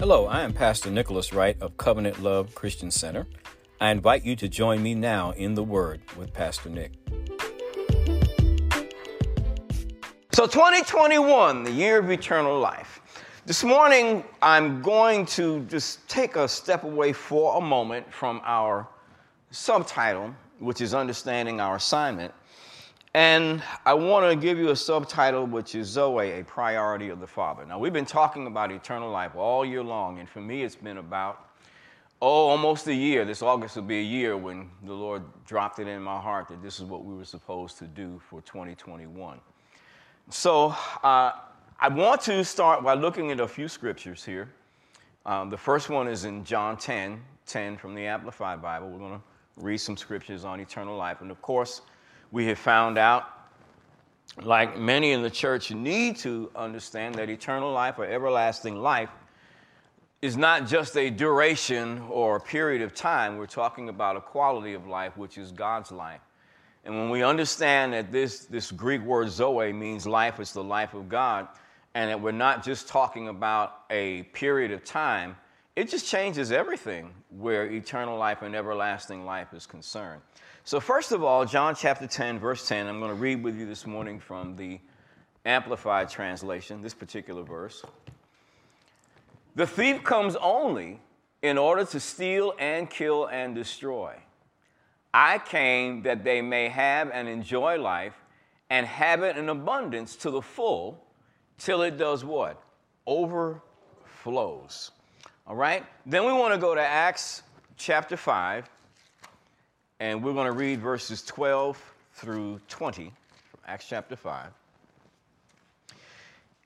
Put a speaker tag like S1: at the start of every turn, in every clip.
S1: Hello, I am Pastor Nicholas Wright of Covenant Love Christian Center. I invite you to join me now in the Word with Pastor Nick.
S2: So, 2021, the year of eternal life. This morning, I'm going to just take a step away for a moment from our subtitle, which is Understanding Our Assignment. And I want to give you a subtitle, which is Zoe, a priority of the Father. Now, we've been talking about eternal life all year long, and for me, it's been about, oh, almost a year. This August will be a year when the Lord dropped it in my heart that this is what we were supposed to do for 2021. So, uh, I want to start by looking at a few scriptures here. Um, the first one is in John 10 10 from the Amplified Bible. We're going to read some scriptures on eternal life. And of course, we have found out, like many in the church need to understand, that eternal life or everlasting life is not just a duration or a period of time. We're talking about a quality of life, which is God's life. And when we understand that this, this Greek word zoe means life, it's the life of God, and that we're not just talking about a period of time, it just changes everything where eternal life and everlasting life is concerned. So, first of all, John chapter 10, verse 10, I'm going to read with you this morning from the Amplified Translation, this particular verse. The thief comes only in order to steal and kill and destroy. I came that they may have and enjoy life and have it in abundance to the full till it does what? Overflows. All right? Then we want to go to Acts chapter 5 and we're going to read verses 12 through 20 from Acts chapter 5.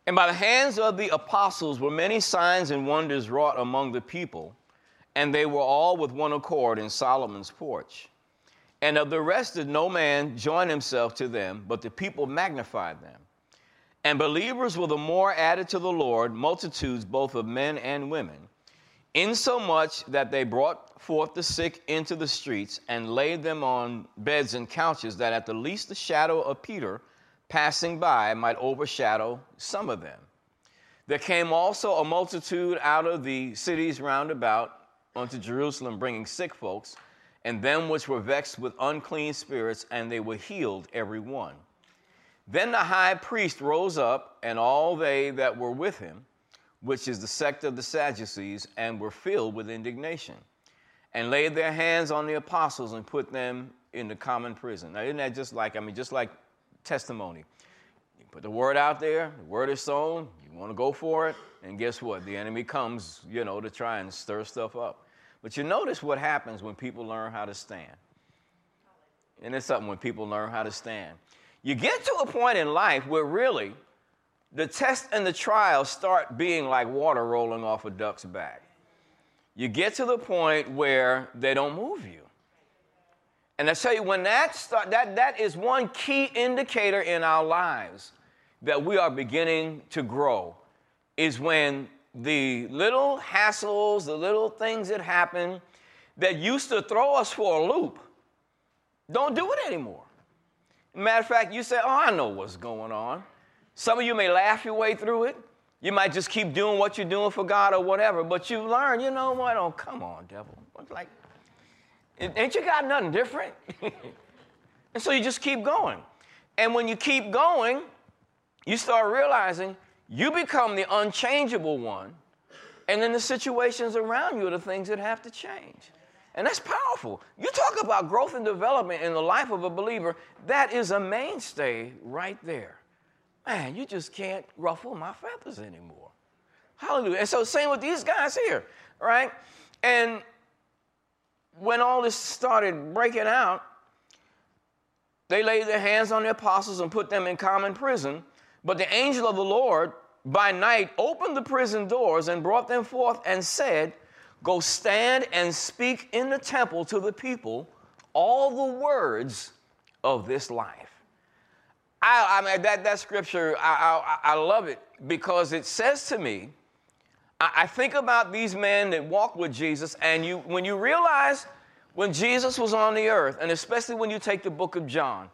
S2: And by the hands of the apostles were many signs and wonders wrought among the people, and they were all with one accord in Solomon's porch. And of the rest did no man join himself to them, but the people magnified them. And believers were the more added to the Lord, multitudes both of men and women insomuch that they brought forth the sick into the streets and laid them on beds and couches, that at the least the shadow of Peter passing by might overshadow some of them. There came also a multitude out of the cities round about unto Jerusalem, bringing sick folks, and them which were vexed with unclean spirits, and they were healed every one. Then the high priest rose up, and all they that were with him, which is the sect of the Sadducees, and were filled with indignation, and laid their hands on the apostles and put them in the common prison. Now, isn't that just like, I mean, just like testimony? You put the word out there, the word is sown, you want to go for it, and guess what? The enemy comes, you know, to try and stir stuff up. But you notice what happens when people learn how to stand. And it's something when people learn how to stand. You get to a point in life where really the test and the trial start being like water rolling off a duck's back. You get to the point where they don't move you. And I tell you, when that start, that, that is one key indicator in our lives that we are beginning to grow, is when the little hassles, the little things that happen that used to throw us for a loop, don't do it anymore. Matter of fact, you say, Oh, I know what's going on. Some of you may laugh your way through it. You might just keep doing what you're doing for God or whatever, but you learn, you know what? Oh, come on, devil. Like, ain't you got nothing different? and so you just keep going. And when you keep going, you start realizing you become the unchangeable one, and then the situations around you are the things that have to change. And that's powerful. You talk about growth and development in the life of a believer, that is a mainstay right there man, you just can't ruffle my feathers anymore. Hallelujah. And so, same with these guys here, right? And when all this started breaking out, they laid their hands on the apostles and put them in common prison. But the angel of the Lord by night opened the prison doors and brought them forth and said, Go stand and speak in the temple to the people all the words of this life. I, I mean, that, that scripture, I, I, I love it because it says to me, I, I think about these men that walked with Jesus, and you, when you realize when Jesus was on the earth, and especially when you take the book of John,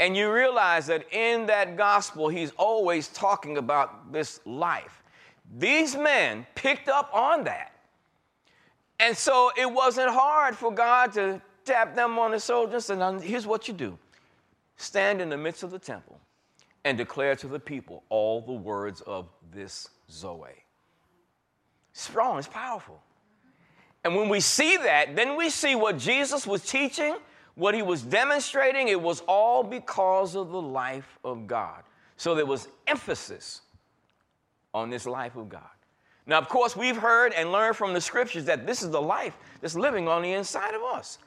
S2: and you realize that in that gospel, he's always talking about this life. These men picked up on that. And so it wasn't hard for God to tap them on the shoulder and here's what you do stand in the midst of the temple and declare to the people all the words of this Zoe. Strong, it's powerful. And when we see that, then we see what Jesus was teaching, what he was demonstrating. It was all because of the life of God. So there was emphasis on this life of God. Now, of course, we've heard and learned from the scriptures that this is the life that's living on the inside of us.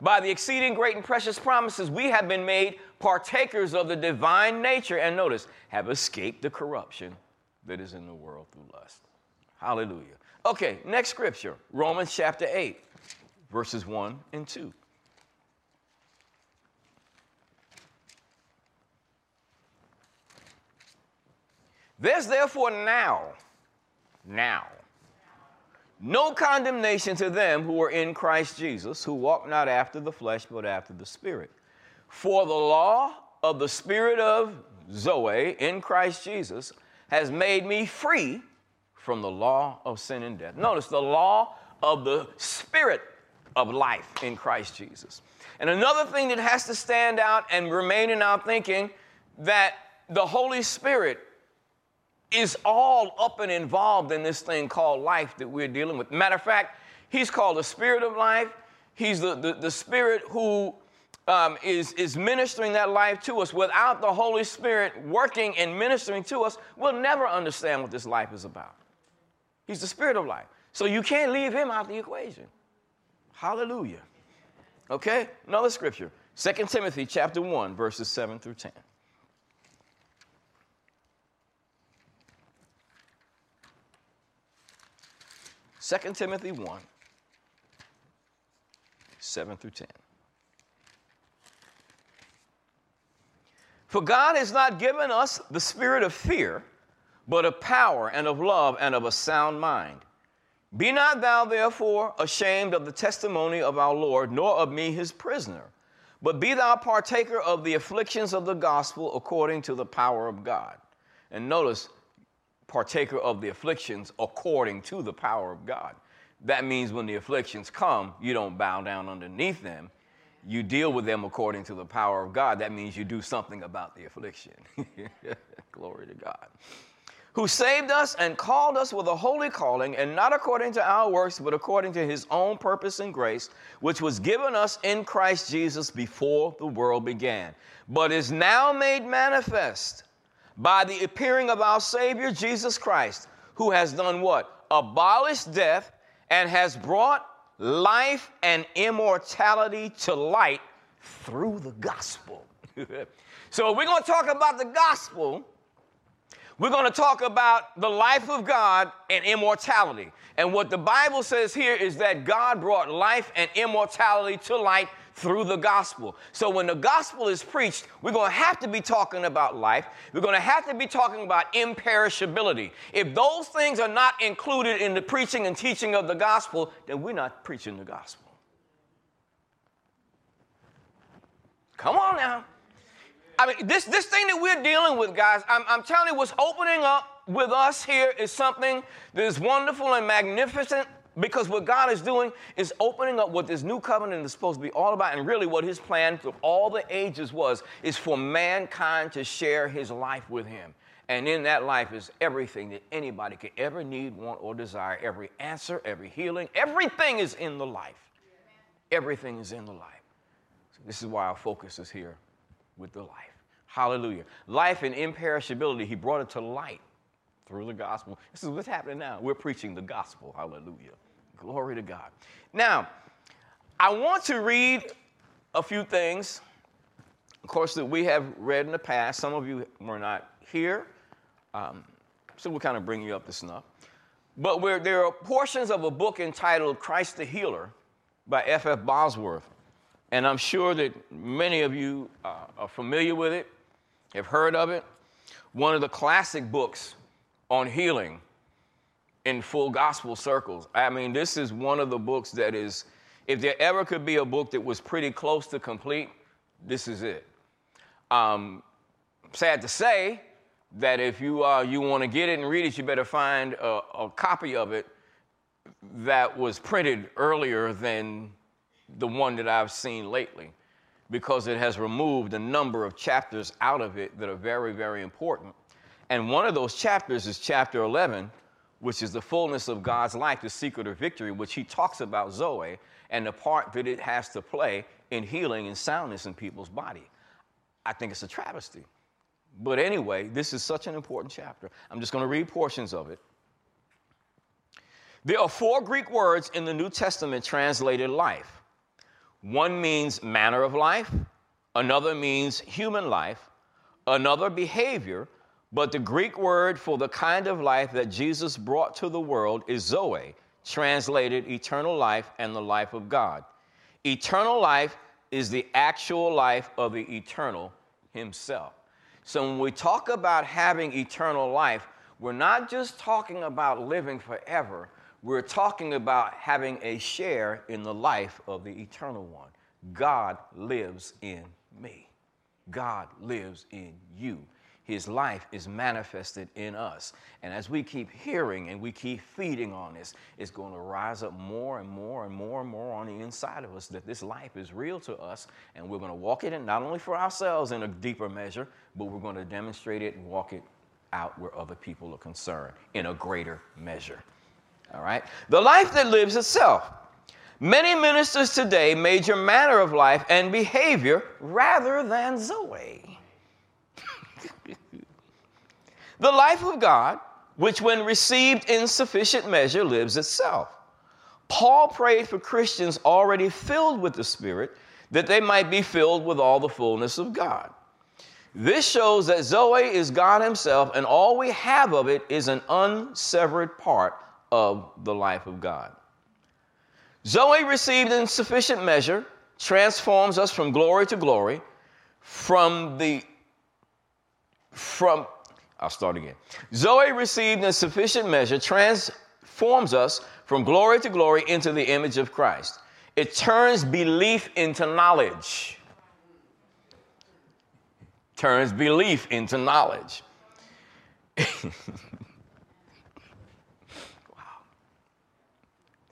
S2: By the exceeding great and precious promises, we have been made partakers of the divine nature, and notice, have escaped the corruption that is in the world through lust. Hallelujah. Okay, next scripture Romans chapter 8, verses 1 and 2. There's therefore now, now, no condemnation to them who are in Christ Jesus, who walk not after the flesh, but after the Spirit. For the law of the Spirit of Zoe in Christ Jesus has made me free from the law of sin and death. Notice the law of the Spirit of life in Christ Jesus. And another thing that has to stand out and remain in our thinking that the Holy Spirit is all up and involved in this thing called life that we're dealing with. Matter of fact, he's called the Spirit of life. He's the, the, the Spirit who um, is is ministering that life to us. Without the Holy Spirit working and ministering to us, we'll never understand what this life is about. He's the Spirit of life. So you can't leave him out of the equation. Hallelujah. Okay? Another scripture. 2 Timothy chapter 1, verses 7 through 10. 2 Timothy 1, 7 through 10. For God has not given us the spirit of fear, but of power and of love and of a sound mind. Be not thou therefore ashamed of the testimony of our Lord, nor of me his prisoner, but be thou partaker of the afflictions of the gospel according to the power of God. And notice, partaker of the afflictions according to the power of God. That means when the afflictions come, you don't bow down underneath them. You deal with them according to the power of God. That means you do something about the affliction. Glory to God. Who saved us and called us with a holy calling, and not according to our works, but according to his own purpose and grace, which was given us in Christ Jesus before the world began, but is now made manifest by the appearing of our Savior Jesus Christ, who has done what? Abolished death and has brought life and immortality to light through the gospel. so, we're going to talk about the gospel. We're going to talk about the life of God and immortality. And what the Bible says here is that God brought life and immortality to light through the gospel. So when the gospel is preached, we're going to have to be talking about life. We're going to have to be talking about imperishability. If those things are not included in the preaching and teaching of the gospel, then we're not preaching the gospel. Come on now. I mean, this, this thing that we're dealing with, guys, I'm, I'm telling you, what's opening up with us here is something that is wonderful and magnificent because what God is doing is opening up what this new covenant is supposed to be all about. And really, what his plan through all the ages was is for mankind to share his life with him. And in that life is everything that anybody could ever need, want, or desire. Every answer, every healing, everything is in the life. Everything is in the life. So this is why our focus is here with the life. Hallelujah. Life and imperishability, he brought it to light through the gospel. This is what's happening now. We're preaching the gospel. Hallelujah. Glory to God. Now, I want to read a few things, of course, that we have read in the past. Some of you were not here, um, so we'll kind of bring you up to snuff. But there are portions of a book entitled Christ the Healer by F.F. F. Bosworth. And I'm sure that many of you uh, are familiar with it, have heard of it. One of the classic books on healing in full gospel circles. I mean, this is one of the books that is, if there ever could be a book that was pretty close to complete, this is it. Um, sad to say, that if you, uh, you want to get it and read it, you better find a, a copy of it that was printed earlier than the one that I've seen lately because it has removed a number of chapters out of it that are very, very important. And one of those chapters is chapter 11, which is the fullness of God's life, the secret of victory, which he talks about Zoe and the part that it has to play in healing and soundness in people's body. I think it's a travesty. But anyway, this is such an important chapter. I'm just going to read portions of it. There are four Greek words in the New Testament translated life. One means manner of life, another means human life, another behavior, but the Greek word for the kind of life that Jesus brought to the world is Zoe, translated eternal life and the life of God. Eternal life is the actual life of the eternal himself. So when we talk about having eternal life, we're not just talking about living forever, we're talking about having a share in the life of the eternal one. God lives in me. God lives in you. His life is manifested in us. And as we keep hearing and we keep feeding on this, it's going to rise up more and more and more and more on the inside of us that this life is real to us. And we're going to walk it in not only for ourselves in a deeper measure, but we're going to demonstrate it and walk it out where other people are concerned in a greater measure. All right? The life that lives itself. Many ministers today major manner of life and behavior rather than Zoe. the life of God, which when received in sufficient measure lives itself. Paul prayed for Christians already filled with the Spirit that they might be filled with all the fullness of God. This shows that Zoe is God Himself, and all we have of it is an unsevered part of the life of God. Zoe received in sufficient measure transforms us from glory to glory, from the from I'll start again. Zoe received in sufficient measure transforms us from glory to glory into the image of Christ. It turns belief into knowledge. Turns belief into knowledge. Wow.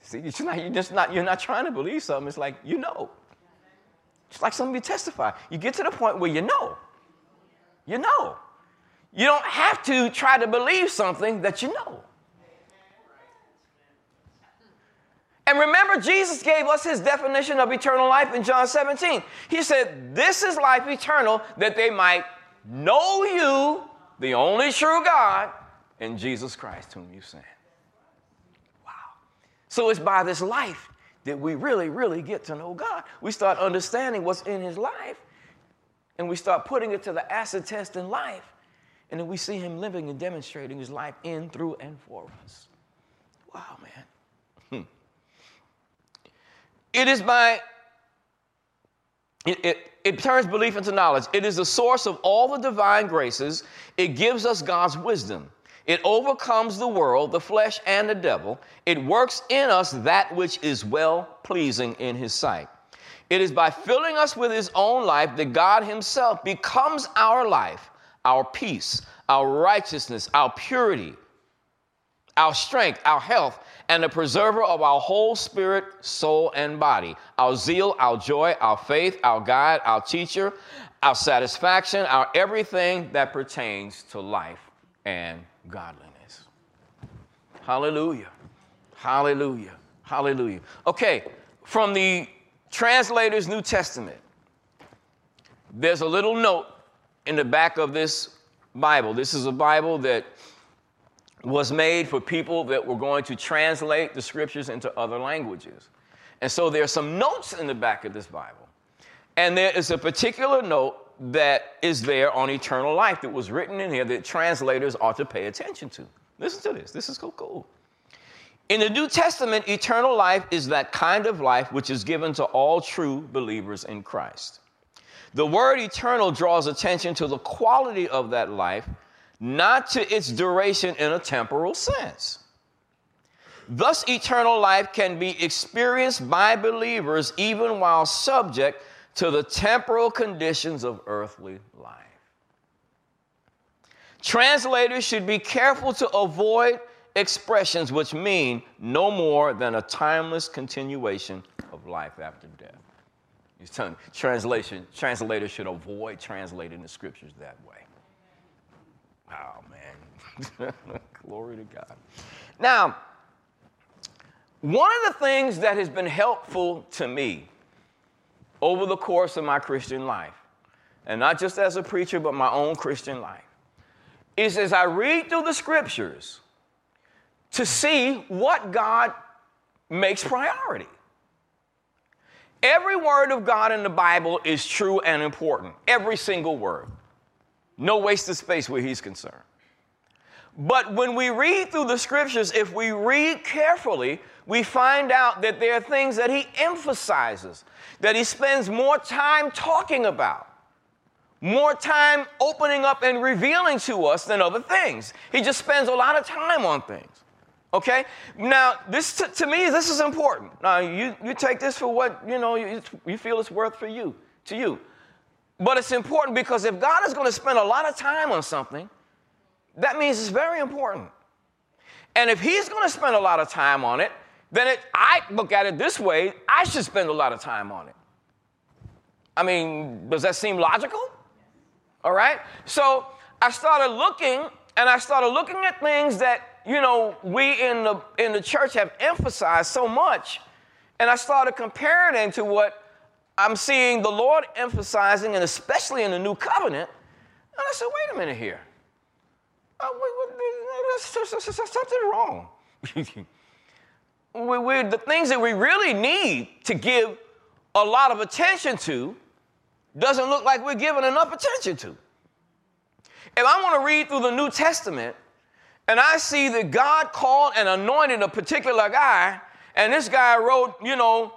S2: See, you're not, you're just not, you're not trying to believe something. It's like you know. It's like somebody testify. You get to the point where you know. You know. You don't have to try to believe something that you know. And remember, Jesus gave us his definition of eternal life in John 17. He said, This is life eternal, that they might know you, the only true God, and Jesus Christ, whom you sent. Wow. So it's by this life that we really, really get to know God. We start understanding what's in His life, and we start putting it to the acid test in life. And then we see Him living and demonstrating His life in, through, and for us. Wow, man. Hmm. It is by, it, it, it turns belief into knowledge. It is the source of all the divine graces. It gives us God's wisdom. It overcomes the world, the flesh, and the devil. It works in us that which is well pleasing in his sight. It is by filling us with his own life that God himself becomes our life, our peace, our righteousness, our purity, our strength, our health, and the preserver of our whole spirit, soul, and body, our zeal, our joy, our faith, our guide, our teacher, our satisfaction, our everything that pertains to life and godliness. Hallelujah. Hallelujah. Hallelujah. Okay, from the translator's New Testament, there's a little note in the back of this Bible. This is a Bible that was made for people that were going to translate the scriptures into other languages. And so there are some notes in the back of this Bible. And there is a particular note that is there on eternal life that was written in here that translators ought to pay attention to. Listen to this. This is so cool. In the New Testament, eternal life is that kind of life which is given to all true believers in Christ. The word eternal draws attention to the quality of that life, not to its duration in a temporal sense. Thus, eternal life can be experienced by believers even while subject to the temporal conditions of earthly life. Translators should be careful to avoid expressions which mean no more than a timeless continuation of life after death. He's telling translation, translators should avoid translating the scriptures that way. Oh man. Glory to God. Now, one of the things that has been helpful to me over the course of my Christian life, and not just as a preacher, but my own Christian life, is as I read through the scriptures to see what God makes priority. Every word of God in the Bible is true and important, every single word. No wasted space where He's concerned. But when we read through the scriptures, if we read carefully, we find out that there are things that he emphasizes, that he spends more time talking about, more time opening up and revealing to us than other things. He just spends a lot of time on things. Okay? Now, this to, to me, this is important. Now, you, you take this for what you know you, you feel it's worth for you, to you. But it's important because if God is going to spend a lot of time on something, that means it's very important. And if He's going to spend a lot of time on it, then it, I look at it this way I should spend a lot of time on it. I mean, does that seem logical? All right? So I started looking and I started looking at things that you know, we in the, in the church have emphasized so much. And I started comparing them to what I'm seeing the Lord emphasizing, and especially in the new covenant. And I said, wait a minute here. Uh, there's something wrong. we, we, the things that we really need to give a lot of attention to doesn't look like we're giving enough attention to. If I want to read through the New Testament and I see that God called and anointed a particular guy, and this guy wrote, you know,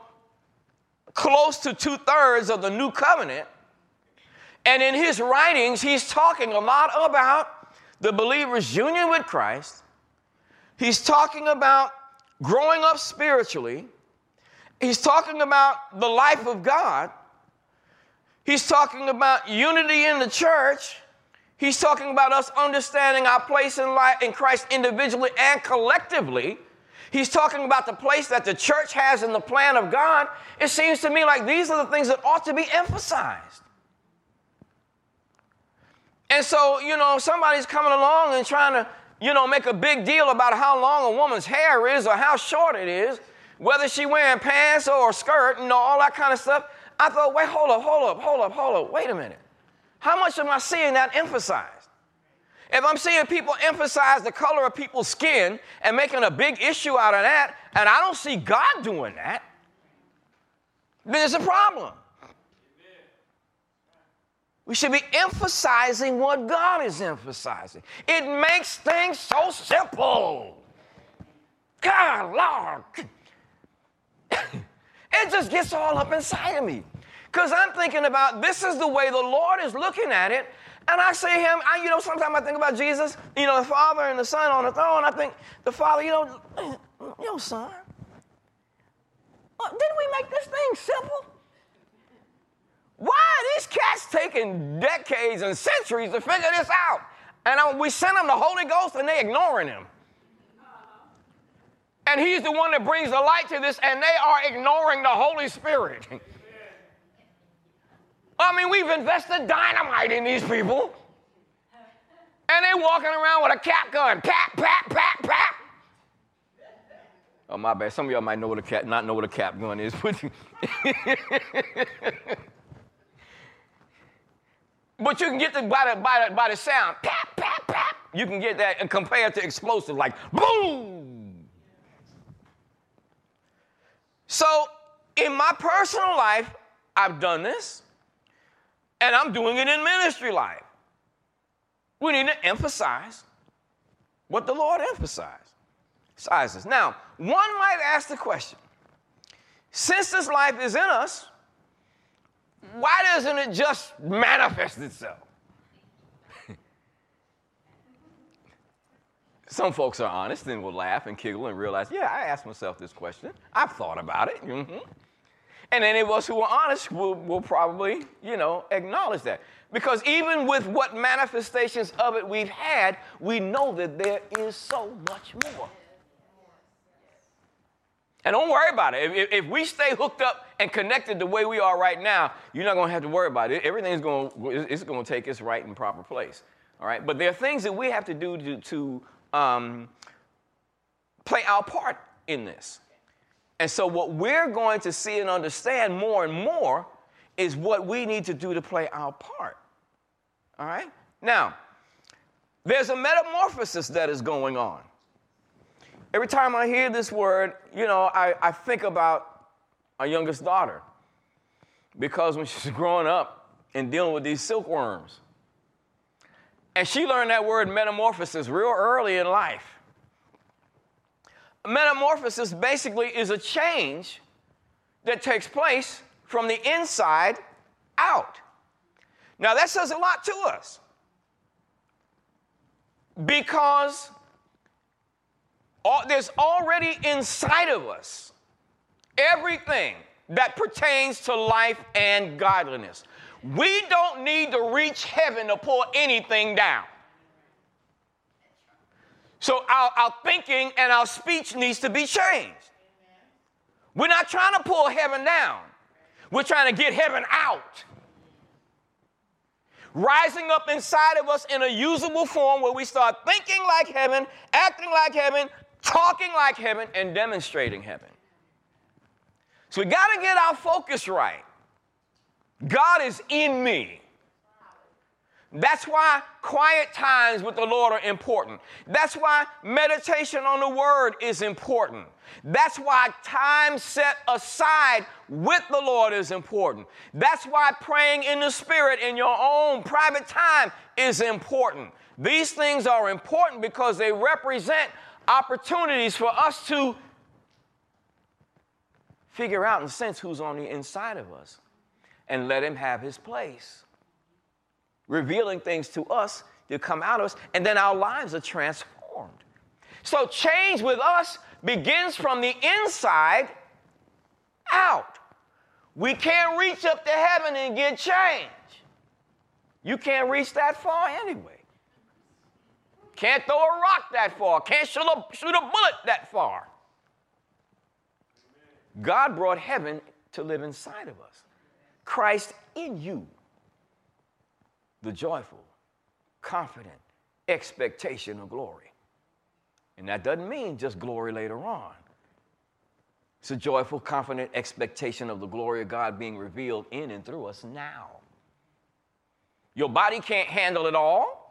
S2: close to two thirds of the new covenant. And in his writings, he's talking a lot about the believer's union with Christ. He's talking about growing up spiritually. He's talking about the life of God. He's talking about unity in the church. He's talking about us understanding our place in life in Christ individually and collectively. He's talking about the place that the church has in the plan of God. It seems to me like these are the things that ought to be emphasized. And so, you know, somebody's coming along and trying to, you know, make a big deal about how long a woman's hair is or how short it is, whether she wearing pants or a skirt, you know, all that kind of stuff. I thought, wait, hold up, hold up, hold up, hold up, wait a minute. How much am I seeing that emphasized? If I'm seeing people emphasize the color of people's skin and making a big issue out of that, and I don't see God doing that, then there's a problem. We should be emphasizing what God is emphasizing. It makes things so simple. God, Lord. it just gets all up inside of me. Because I'm thinking about this is the way the Lord is looking at it. And I see him, I, you know, sometimes I think about Jesus, you know, the Father and the Son on the throne. I think the Father, you know, you know, Son, didn't we make this thing simple? Why are these cats taking decades and centuries to figure this out? And I, we send them the Holy Ghost and they ignoring him. And he's the one that brings the light to this, and they are ignoring the Holy Spirit. I mean, we've invested dynamite in these people. And they're walking around with a cap gun. Pap, pap, pap, pap. Oh, my bad. Some of y'all might know what a cap, not know what a cap gun is. but but you can get the by the, by the, by the sound, pap, pap, pap. You can get that and compare it to explosive, like boom. So, in my personal life, I've done this. And I'm doing it in ministry life. We need to emphasize what the Lord emphasizes. Now, one might ask the question since this life is in us, why doesn't it just manifest itself? Some folks are honest and will laugh and giggle and realize, yeah, I asked myself this question. I've thought about it. Mm-hmm. And any of us who are honest will, will probably, you know, acknowledge that. Because even with what manifestations of it we've had, we know that there is so much more. And don't worry about it. If, if, we stay hooked up and connected the way we are right now, you're not going to have to worry about it. Everything's going it's going to take its right and proper place. All right. But there are things that we have to do to, to um, play our part in this. And so, what we're going to see and understand more and more is what we need to do to play our part. All right? Now, there's a metamorphosis that is going on. Every time I hear this word, you know, I, I think about our youngest daughter. Because when she's growing up and dealing with these silkworms, and she learned that word metamorphosis real early in life. Metamorphosis basically is a change that takes place from the inside out. Now, that says a lot to us because there's already inside of us everything that pertains to life and godliness. We don't need to reach heaven to pull anything down. So our, our thinking and our speech needs to be changed. We're not trying to pull heaven down, we're trying to get heaven out. Rising up inside of us in a usable form where we start thinking like heaven, acting like heaven, talking like heaven, and demonstrating heaven. So we got to get our focus right. God is in me. That's why quiet times with the Lord are important. That's why meditation on the Word is important. That's why time set aside with the Lord is important. That's why praying in the Spirit in your own private time is important. These things are important because they represent opportunities for us to figure out and sense who's on the inside of us and let him have his place. Revealing things to us to come out of us, and then our lives are transformed. So, change with us begins from the inside out. We can't reach up to heaven and get change. You can't reach that far anyway. Can't throw a rock that far. Can't shoot a, shoot a bullet that far. God brought heaven to live inside of us. Christ in you, the joyful, confident expectation of glory. And that doesn't mean just glory later on. It's a joyful, confident expectation of the glory of God being revealed in and through us now. Your body can't handle it all.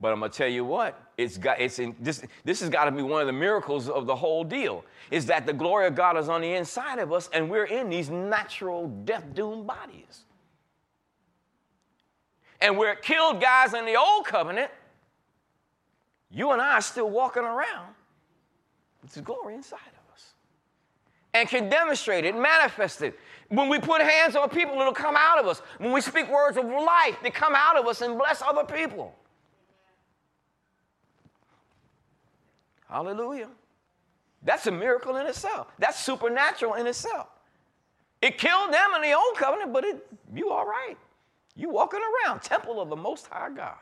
S2: But I'm gonna tell you what, it's got it's in this this has got to be one of the miracles of the whole deal, is that the glory of God is on the inside of us and we're in these natural death-doomed bodies. And where it killed guys in the old covenant, you and I are still walking around with the glory inside of us. And can demonstrate it, manifest it. When we put hands on people, it'll come out of us. When we speak words of life, they come out of us and bless other people. Hallelujah. That's a miracle in itself. That's supernatural in itself. It killed them in the old covenant, but it, you all right. You walking around, temple of the Most High God.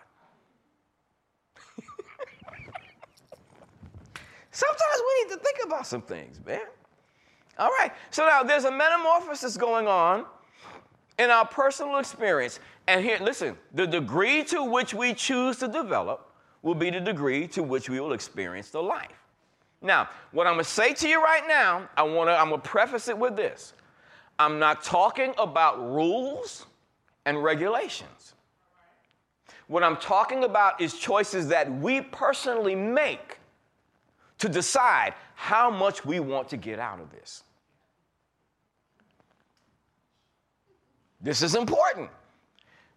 S2: Sometimes we need to think about some things, man. All right. So now there's a metamorphosis going on in our personal experience. And here, listen, the degree to which we choose to develop will be the degree to which we will experience the life. Now, what I'm to say to you right now, I want to I'm to preface it with this. I'm not talking about rules and regulations. What I'm talking about is choices that we personally make to decide how much we want to get out of this. This is important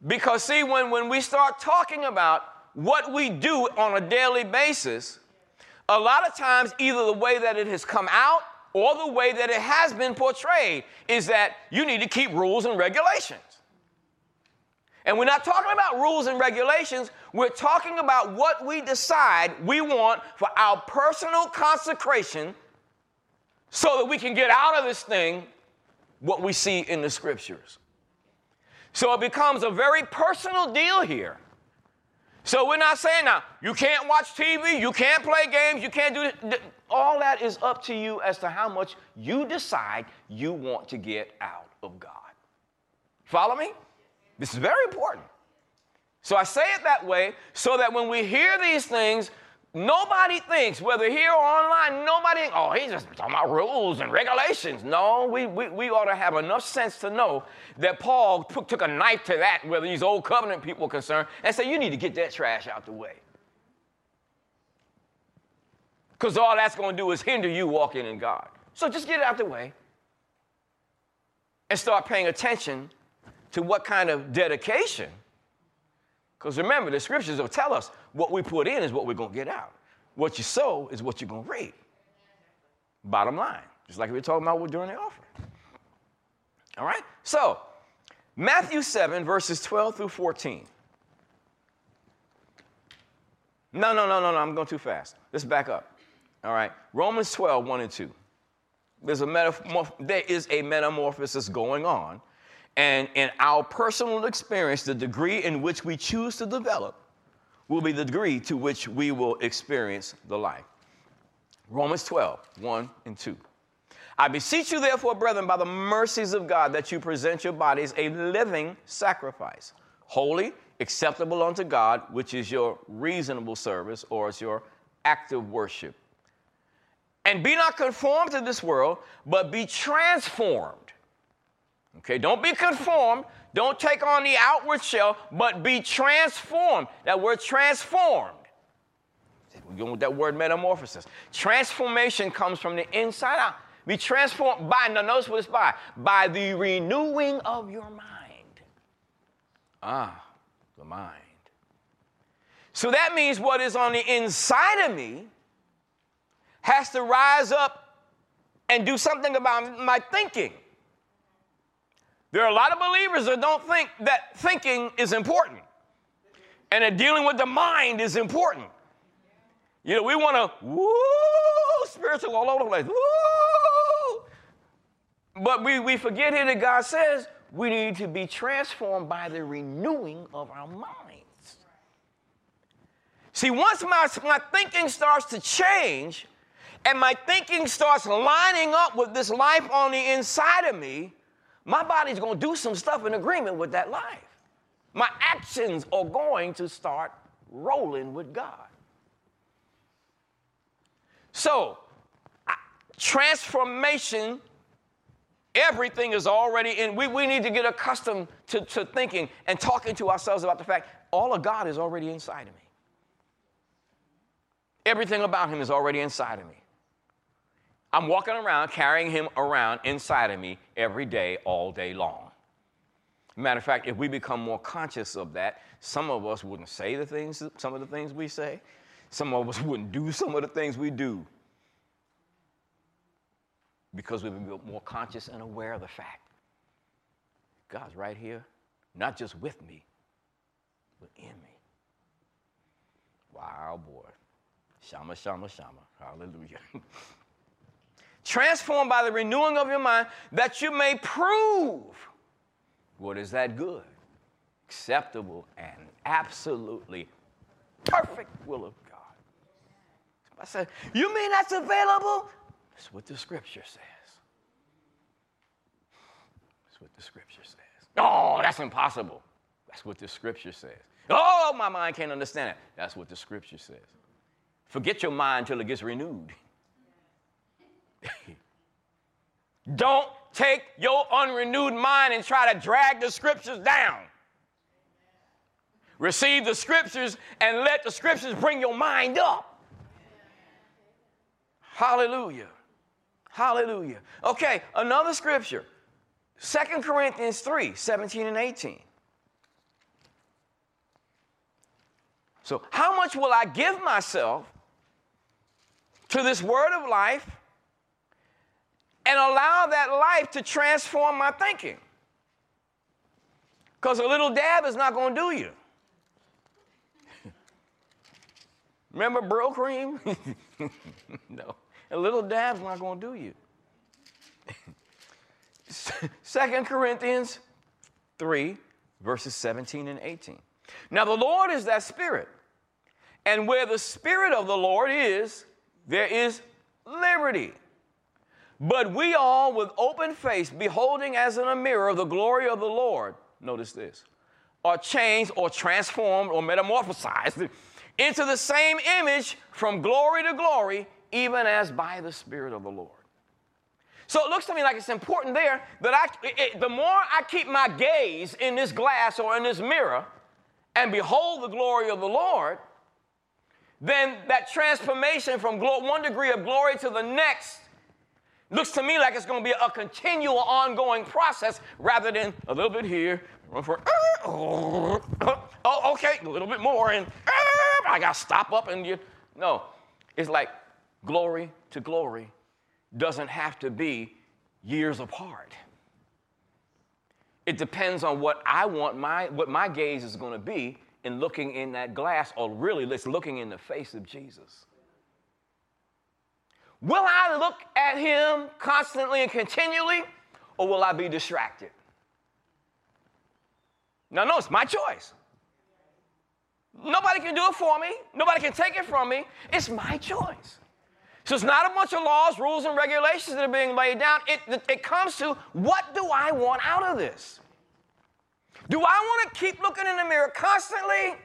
S2: because, see, when, when we start talking about what we do on a daily basis, a lot of times, either the way that it has come out or the way that it has been portrayed is that you need to keep rules and regulations. And we're not talking about rules and regulations, we're talking about what we decide we want for our personal consecration so that we can get out of this thing what we see in the scriptures. So it becomes a very personal deal here. So we're not saying now, you can't watch TV, you can't play games, you can't do it. All that is up to you as to how much you decide you want to get out of God. Follow me? This is very important. So I say it that way so that when we hear these things, nobody thinks, whether here or online, nobody, oh, he's just talking about rules and regulations. No, we, we, we ought to have enough sense to know that Paul took, took a knife to that, whether these old covenant people concerned, and said, you need to get that trash out the way. Because all that's going to do is hinder you walking in God. So just get it out the way and start paying attention to what kind of dedication. Because remember, the scriptures will tell us what we put in is what we're going to get out. What you sow is what you're going to reap. Bottom line, just like we were talking about during the offering. All right? So, Matthew 7, verses 12 through 14. No, no, no, no, no, I'm going too fast. Let's back up. All right? Romans 12, 1 and 2. There's a metamorph- there is a metamorphosis going on and in our personal experience, the degree in which we choose to develop will be the degree to which we will experience the life. Romans 12, 1 and 2. I beseech you, therefore, brethren, by the mercies of God, that you present your bodies a living sacrifice, holy, acceptable unto God, which is your reasonable service or is your active worship. And be not conformed to this world, but be transformed Okay, don't be conformed. Don't take on the outward shell, but be transformed. That word transformed. We're going with that word metamorphosis. Transformation comes from the inside out. Be transformed by, now notice what it's by, by the renewing of your mind. Ah, the mind. So that means what is on the inside of me has to rise up and do something about my thinking. There are a lot of believers that don't think that thinking is important and that dealing with the mind is important. You know, we want to, woo, spiritual all over the place, woo. But we, we forget here that God says we need to be transformed by the renewing of our minds. See, once my, my thinking starts to change and my thinking starts lining up with this life on the inside of me, my body's going to do some stuff in agreement with that life. My actions are going to start rolling with God. So, transformation, everything is already in. We, we need to get accustomed to, to thinking and talking to ourselves about the fact all of God is already inside of me. Everything about Him is already inside of me. I'm walking around carrying him around inside of me every day, all day long. Matter of fact, if we become more conscious of that, some of us wouldn't say the things, some of the things we say. Some of us wouldn't do some of the things we do because we've been more conscious and aware of the fact God's right here, not just with me, but in me. Wow, boy. Shama, shama, shama. Hallelujah. transformed by the renewing of your mind, that you may prove what is that good, acceptable, and absolutely perfect will of God. I said, You mean that's available? That's what the scripture says. That's what the scripture says. Oh, that's impossible. That's what the scripture says. Oh, my mind can't understand it. That's what the scripture says. Forget your mind till it gets renewed. Don't take your unrenewed mind and try to drag the scriptures down. Receive the scriptures and let the scriptures bring your mind up. Hallelujah. Hallelujah. Okay, another scripture. Second Corinthians 3 17 and 18. So, how much will I give myself to this word of life and allow that life to transform my thinking. Because a little dab is not going to do you. Remember Brylcreem? no, a little dab's not going to do you. 2 Corinthians 3, verses 17 and 18. Now, the Lord is that Spirit. And where the Spirit of the Lord is, there is liberty. But we all, with open face, beholding as in a mirror the glory of the Lord, notice this, are changed or transformed or metamorphosized into the same image from glory to glory, even as by the Spirit of the Lord. So it looks to me like it's important there that I, it, the more I keep my gaze in this glass or in this mirror and behold the glory of the Lord, then that transformation from one degree of glory to the next looks to me like it's going to be a continual ongoing process rather than a little bit here for uh, oh, okay a little bit more and uh, i got to stop up and you know. It's like glory to glory doesn't have to be years apart. It depends on what i want my what my gaze is going to be in looking in that glass or really it's looking in the face of jesus Will I look at him constantly and continually, or will I be distracted? Now, no, it's my choice. Nobody can do it for me. Nobody can take it from me. It's my choice. So it's not a bunch of laws, rules, and regulations that are being laid down. It, it comes to what do I want out of this? Do I want to keep looking in the mirror constantly?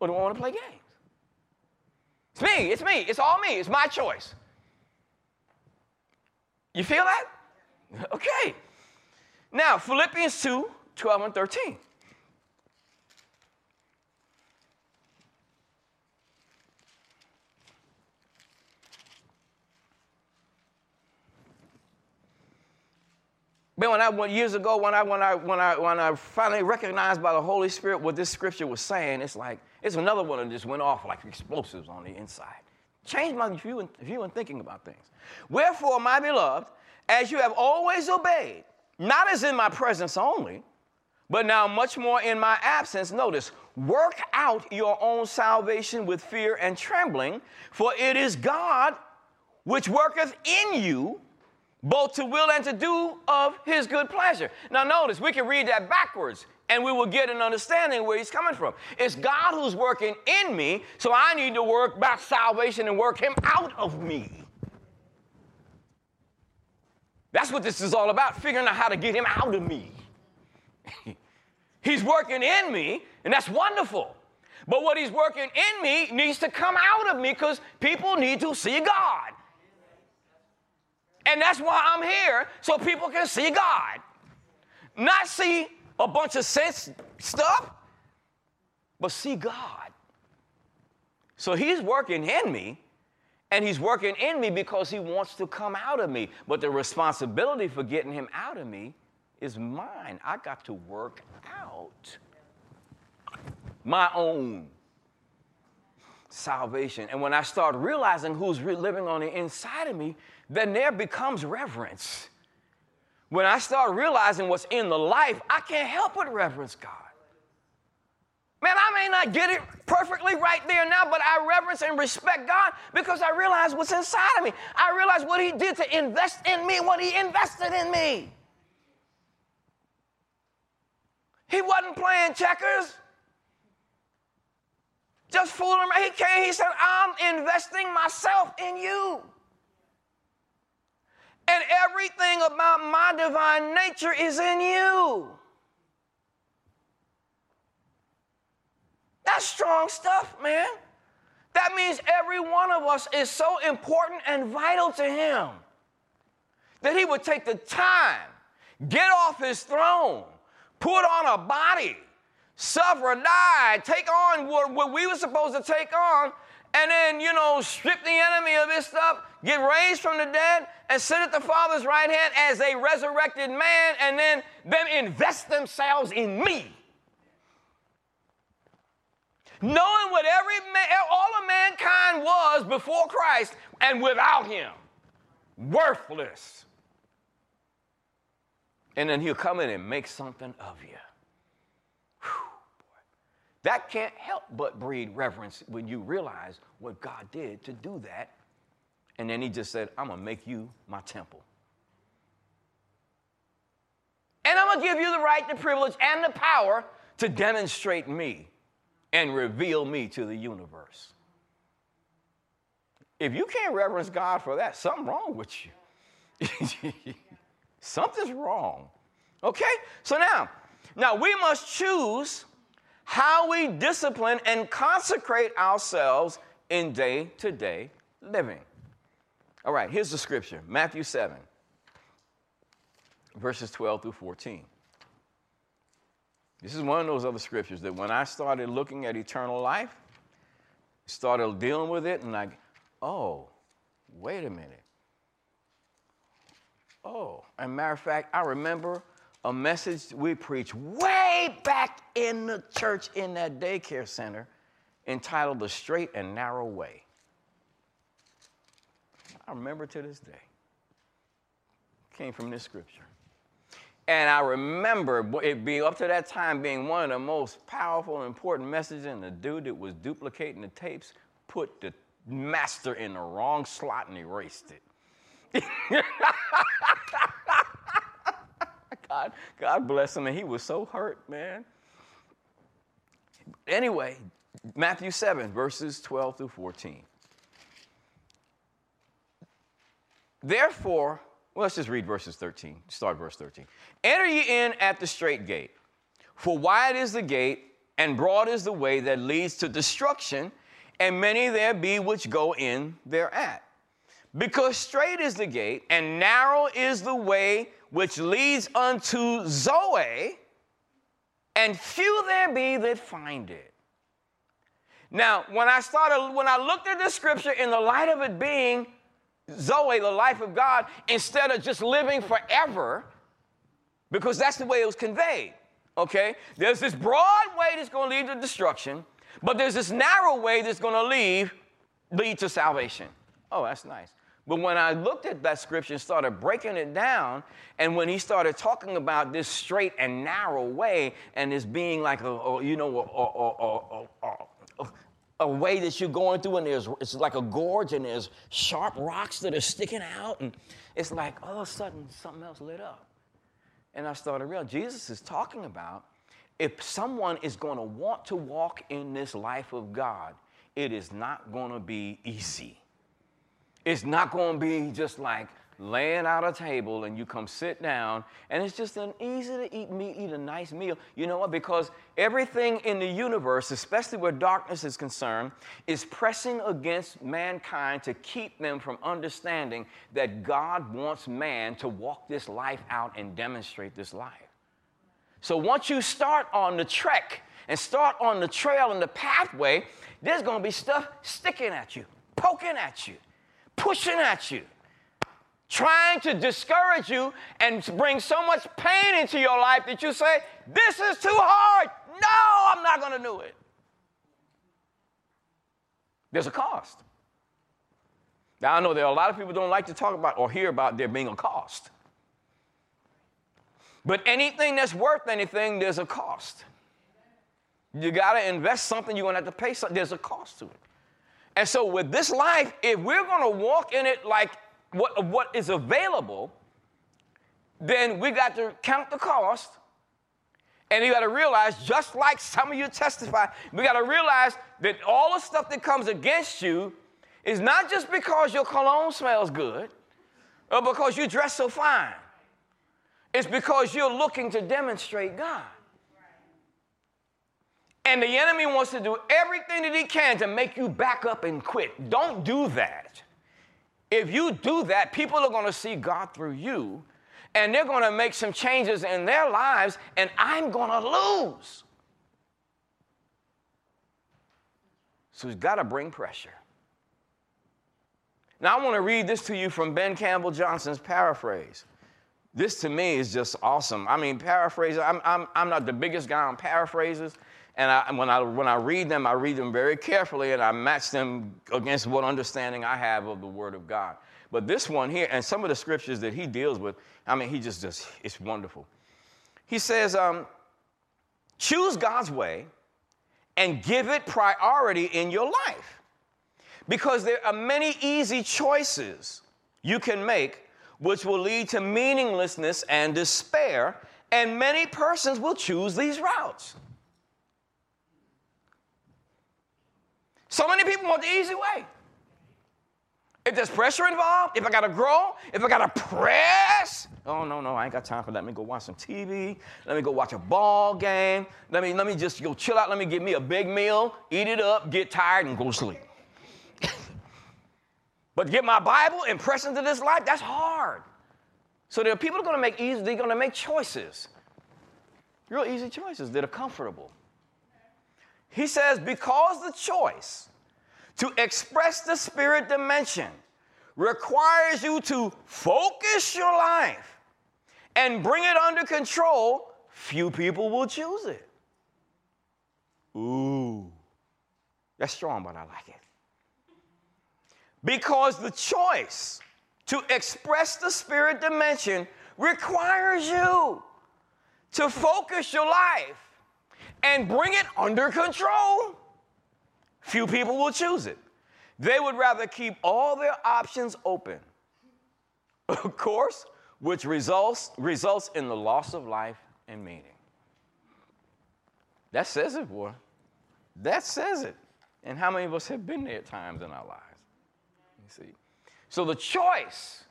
S2: Or do I want to play games? It's me, it's me, it's all me, it's my choice. You feel that? Okay. Now, Philippians 2 12 and 13. Man, when I years ago, when I when I when I when I finally recognized by the Holy Spirit what this scripture was saying, it's like it's another one that just went off like explosives on the inside. Changed my view and, view and thinking about things. Wherefore, my beloved, as you have always obeyed, not as in my presence only, but now much more in my absence, notice, work out your own salvation with fear and trembling, for it is God which worketh in you both to will and to do of his good pleasure. Now, notice, we can read that backwards and we will get an understanding where he's coming from. It's God who's working in me, so I need to work back salvation and work him out of me. That's what this is all about, figuring out how to get him out of me. he's working in me, and that's wonderful. But what he's working in me needs to come out of me because people need to see God. And that's why I'm here, so people can see God. Not see a bunch of sense stuff, but see God. So he's working in me, and he's working in me because he wants to come out of me. But the responsibility for getting him out of me is mine. I got to work out my own salvation. And when I start realizing who's living on the inside of me, then there becomes reverence. When I start realizing what's in the life, I can't help but reverence God. Man, I may not get it perfectly right there now, but I reverence and respect God because I realize what's inside of me. I realize what He did to invest in me, what He invested in me. He wasn't playing checkers, just fooling around. He came, He said, I'm investing myself in you. And everything about my divine nature is in you. That's strong stuff, man. That means every one of us is so important and vital to him that he would take the time, get off his throne, put on a body, suffer, die, take on what, what we were supposed to take on, and then, you know, strip the enemy of his stuff, get raised from the dead, and sit at the Father's right hand as a resurrected man, and then them invest themselves in me. Knowing what every man, all of mankind was before Christ and without him, worthless. And then he'll come in and make something of you. That can't help but breed reverence when you realize what God did to do that. And then he just said, I'm going to make you my temple. And I'm going to give you the right, the privilege, and the power to demonstrate me and reveal me to the universe. If you can't reverence God for that, something wrong with you. Something's wrong. Okay? So now, now we must choose how we discipline and consecrate ourselves in day to day living. All right, here's the scripture Matthew 7, verses 12 through 14. This is one of those other scriptures that when I started looking at eternal life, started dealing with it, and like, oh, wait a minute. Oh, and matter of fact, I remember a message we preached way back in the church in that daycare center entitled The Straight and Narrow Way. I remember to this day. Came from this scripture. And I remember it being up to that time being one of the most powerful and important messages, and the dude that was duplicating the tapes put the master in the wrong slot and erased it. God, God bless him, and he was so hurt, man. Anyway, Matthew 7, verses 12 through 14. Therefore, well, let's just read verses 13. Start verse 13. Enter ye in at the straight gate, for wide is the gate, and broad is the way that leads to destruction, and many there be which go in thereat. Because straight is the gate, and narrow is the way which leads unto Zoe, and few there be that find it. Now, when I started, when I looked at the scripture in the light of it being Zoe, the life of God, instead of just living forever, because that's the way it was conveyed. Okay? There's this broad way that's going to lead to destruction, but there's this narrow way that's going to lead lead to salvation. Oh, that's nice. But when I looked at that scripture and started breaking it down, and when he started talking about this straight and narrow way, and this being like a, a you know, a, a, a, way that you're going through, and there's it's like a gorge, and there's sharp rocks that are sticking out, and it's like all of a sudden something else lit up. And I started realizing Jesus is talking about if someone is going to want to walk in this life of God, it is not going to be easy. It's not going to be just like laying out a table and you come sit down and it's just an easy to eat meat, eat a nice meal. You know what? Because everything in the universe, especially where darkness is concerned, is pressing against mankind to keep them from understanding that God wants man to walk this life out and demonstrate this life. So once you start on the trek and start on the trail and the pathway, there's going to be stuff sticking at you, poking at you pushing at you, trying to discourage you and bring so much pain into your life that you say, This is too hard. No, I'm not going to do it. There's a cost. Now, I know there are a lot of people don't like to talk about or hear about there being a cost. But anything that's worth anything, there's a cost. You got to invest something, you're going to have to pay something. There's a cost to it. And so, with this life, if we're going to walk in it like what, what is available, then we got to count the cost. And you got to realize, just like some of you testify, we got to realize that all the stuff that comes against you is not just because your cologne smells good or because you dress so fine. It's because you're looking to demonstrate God. And the enemy wants to do everything that he can to make you back up and quit. Don't do that. If you do that, people are going to see God through you and they're going to make some changes in their lives, and I'm going to lose. So he's got to bring pressure. Now, I want to read this to you from Ben Campbell Johnson's paraphrase. This to me is just awesome. I mean, paraphrase, I'm, I'm, I'm not the biggest guy on paraphrases, and I, when, I, when I read them, I read them very carefully and I match them against what understanding I have of the Word of God. But this one here, and some of the scriptures that he deals with, I mean, he just, just it's wonderful. He says, um, choose God's way and give it priority in your life. Because there are many easy choices you can make which will lead to meaninglessness and despair And many persons will choose these routes. So many people want the easy way. If there's pressure involved, if I gotta grow, if I gotta press, oh no, no, I ain't got time for that. Let me go watch some TV. Let me go watch a ball game. Let me, let me just go chill out. Let me get me a big meal, eat it up, get tired, and go to sleep. but get my Bible and press into this life, that's hard. So there are people that are gonna make easy, they're gonna make choices. Real easy choices that are comfortable. He says, because the choice to express the spirit dimension requires you to focus your life and bring it under control, few people will choose it. Ooh, that's strong, but I like it. Because the choice to express the spirit dimension requires you to focus your life and bring it under control. Few people will choose it. They would rather keep all their options open. Of course, which results, results in the loss of life and meaning. That says it, boy. That says it. And how many of us have been there at times in our lives? You see. So the choice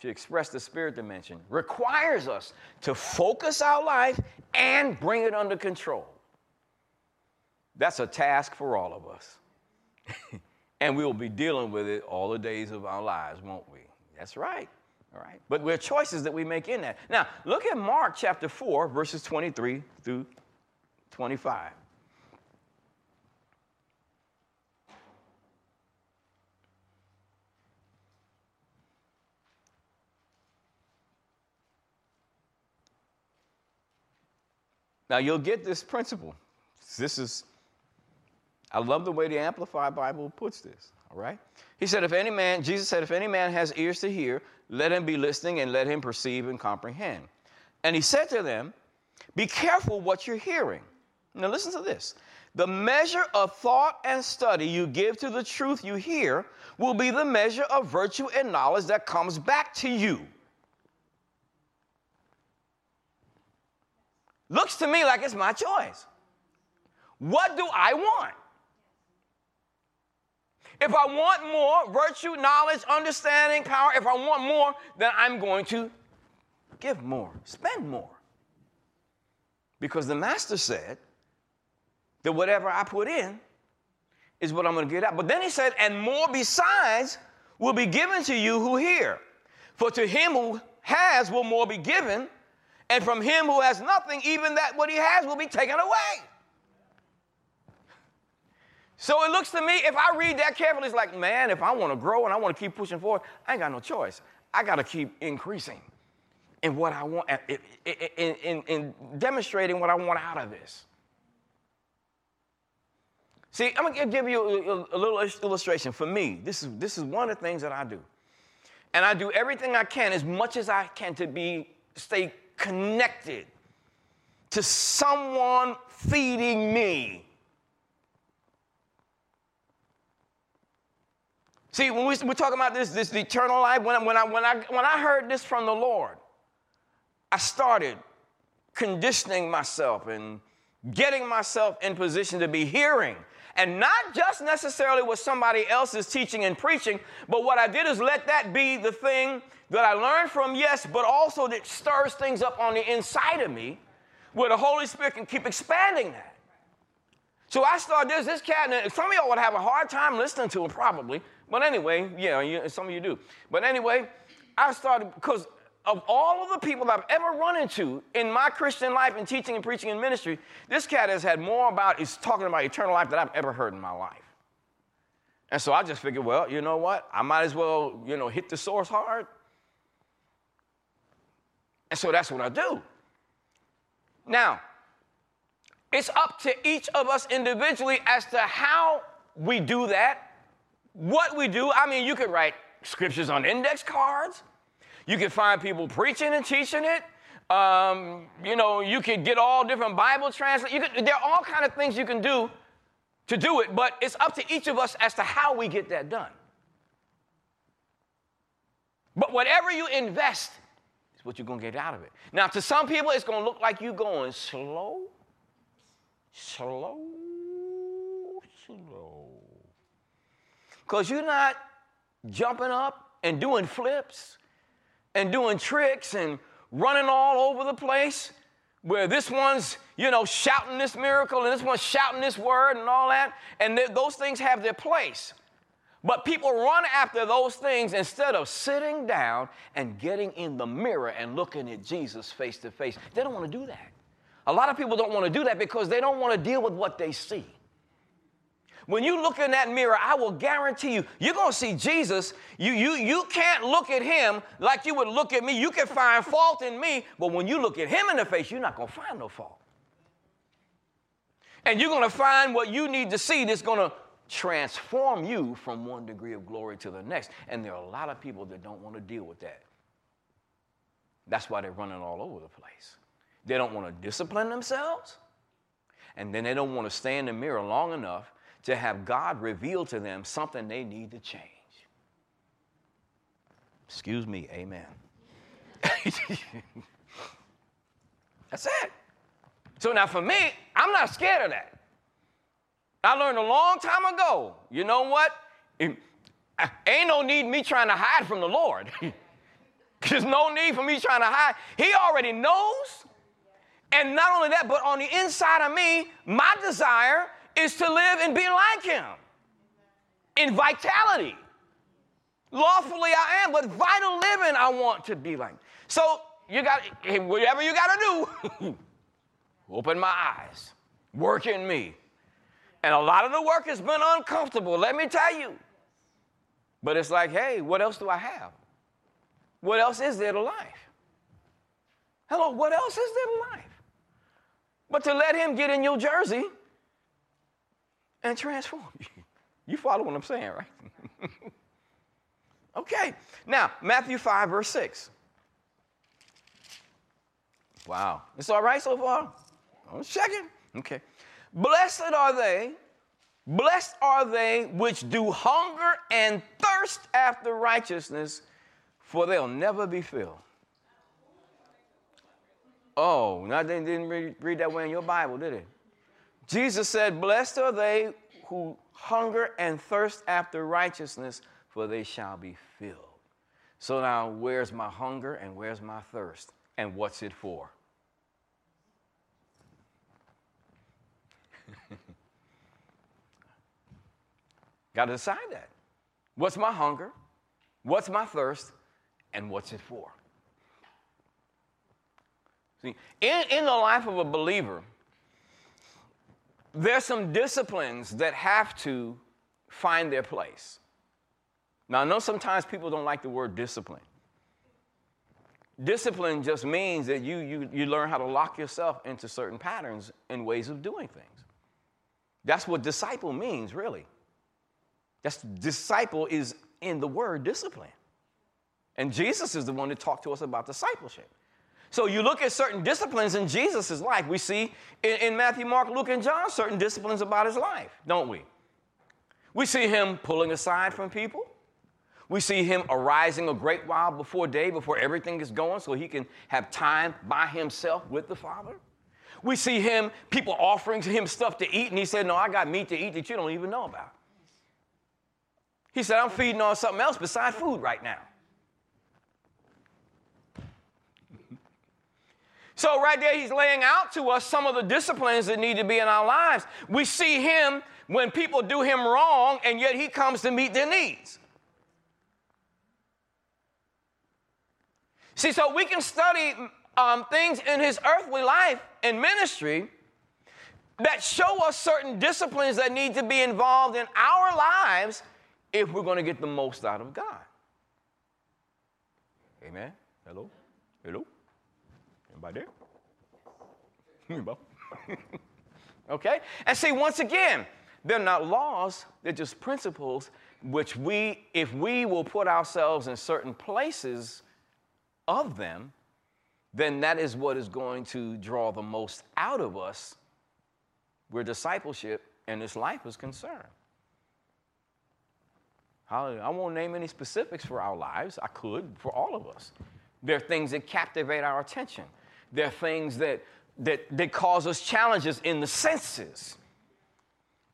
S2: to express the spirit dimension requires us to focus our life and bring it under control. That's a task for all of us. and we will be dealing with it all the days of our lives, won't we? That's right. All right. But we're choices that we make in that. Now, look at Mark chapter 4, verses 23 through 25. Now, you'll get this principle. This is, I love the way the Amplified Bible puts this, all right? He said, if any man, Jesus said, if any man has ears to hear, let him be listening and let him perceive and comprehend. And he said to them, be careful what you're hearing. Now, listen to this. The measure of thought and study you give to the truth you hear will be the measure of virtue and knowledge that comes back to you. Looks to me like it's my choice. What do I want? If I want more virtue, knowledge, understanding, power, if I want more, then I'm going to give more, spend more. Because the master said that whatever I put in is what I'm going to get out. But then he said, and more besides will be given to you who hear. For to him who has will more be given, and from him who has nothing, even that what he has will be taken away. So it looks to me, if I read that carefully, it's like, man, if I want to grow and I want to keep pushing forward, I ain't got no choice. I got to keep increasing in what I want, in, in, in, demonstrating what I want out of this. See, I'm to give you a, a little illustration. For me, this is, this is one of the things that I do. And I do everything I can, as much as I can, to be stay connected to someone feeding me. See, when we, we're talking about this, this eternal life, when, when, I, when, I, when I heard this from the Lord, I started conditioning myself and getting myself in position to be hearing. And not just necessarily what somebody else is teaching and preaching, but what I did is let that be the thing that I learned from, yes, but also that stirs things up on the inside of me where the Holy Spirit can keep expanding that. So I started this, this cat, and some of y'all would have a hard time listening to it probably. But anyway, yeah, you, some of you do. But anyway, I started because of all of the people I've ever run into in my Christian life and teaching and preaching and ministry, this cat has had more about, is talking about eternal life than I've ever heard in my life. And so I just figured, well, you know what? I might as well, you know, hit the source hard and so that's what I do. Now, it's up to each of us individually as to how we do that, what we do. I mean, you could write scriptures on index cards, you could find people preaching and teaching it. Um, you know, you could get all different Bible translations. There are all kind of things you can do to do it, but it's up to each of us as to how we get that done. But whatever you invest is what you're going to get out of it. Now, to some people, it's going to look like you're going slow, slow, slow. Because you're not jumping up and doing flips and doing tricks and running all over the place where this one's, you know, shouting this miracle and this one's shouting this word and all that. And th- those things have their place. But people run after those things instead of sitting down and getting in the mirror and looking at Jesus face to face. They don't want to do that. A lot of people don't want to do that because they don't want to deal with what they see. When you look in that mirror, I will guarantee you, you're going to see Jesus. You, you, you can't look at him like you would look at me. You can find fault in me, but when you look at him in the face, you're not going to find no fault. And you're going to find what you need to see that's going to transform you from one degree of glory to the next. And there are a lot of people that don't want to deal with that. That's why they're running all over the place. They don't want to discipline themselves, and then they don't want to stay in the mirror long enough to have God reveal to them something they need to change. Excuse me, amen. That's it. So now for me, I'm not scared of that. I learned a long time ago, you know what? It, ain't no need me trying to hide from the Lord. There's no need for me trying to hide. He already knows. And not only that, but on the inside of me, my desire is to live and be like him in vitality. Lawfully I am, but vital living I want to be like. So you got whatever you got to do. open my eyes, work in me. And a lot of the work has been uncomfortable, let me tell you. But it's like, hey, what else do I have? What else is there to life? Hello, what else is there to life? But to let him get in your jersey and transform you. You follow what I'm saying, right? okay. Now, Matthew 5, verse 6. Wow. It's all right so far? I'm checking. Okay. Blessed are they, blessed are they which do hunger and thirst after righteousness, for they'll never be filled. Oh, now they didn't read, read that way in your Bible, did it? Jesus said, Blessed are they who hunger and thirst after righteousness, for they shall be filled. So now, where's my hunger and where's my thirst? And what's it for? Got to decide that. What's my hunger? What's my thirst? And what's it for? See, in, in the life of a believer, there's some disciplines that have to find their place. Now, I know sometimes people don't like the word discipline. Discipline just means that you, you, you learn how to lock yourself into certain patterns and ways of doing things. That's what disciple means, really. That's disciple is in the word discipline. And Jesus is the one that talked to us about discipleship. So you look at certain disciplines in Jesus' life. We see in, in, Matthew, Mark, Luke, and John certain disciplines about his life, don't we? We see him pulling aside from people. We see him arising a great while before day, before everything is going, so he can have time by himself with the Father. We see him, people offering him stuff to eat, and he said, No, I got meat to eat that you don't even know about. He said, I'm feeding on something else besides food right now. So, right there, he's laying out to us some of the disciplines that need to be in our lives. We see him when people do him wrong, and yet he comes to meet their needs. See, so we can study um, things in his earthly life and ministry that show us certain disciplines that need to be involved in our lives if we're going to get the most out of God. Amen. Hello? Hello? Anybody there? okay? And see, once again, they're not laws, they're just principles which we, if we will put ourselves in certain places of them, then that is what is going to draw the most out of us where discipleship and this life is concerned. I won't name any specifics for our lives. I could for all of us. There are things that captivate our attention. There are things that, that, that cause us challenges in the senses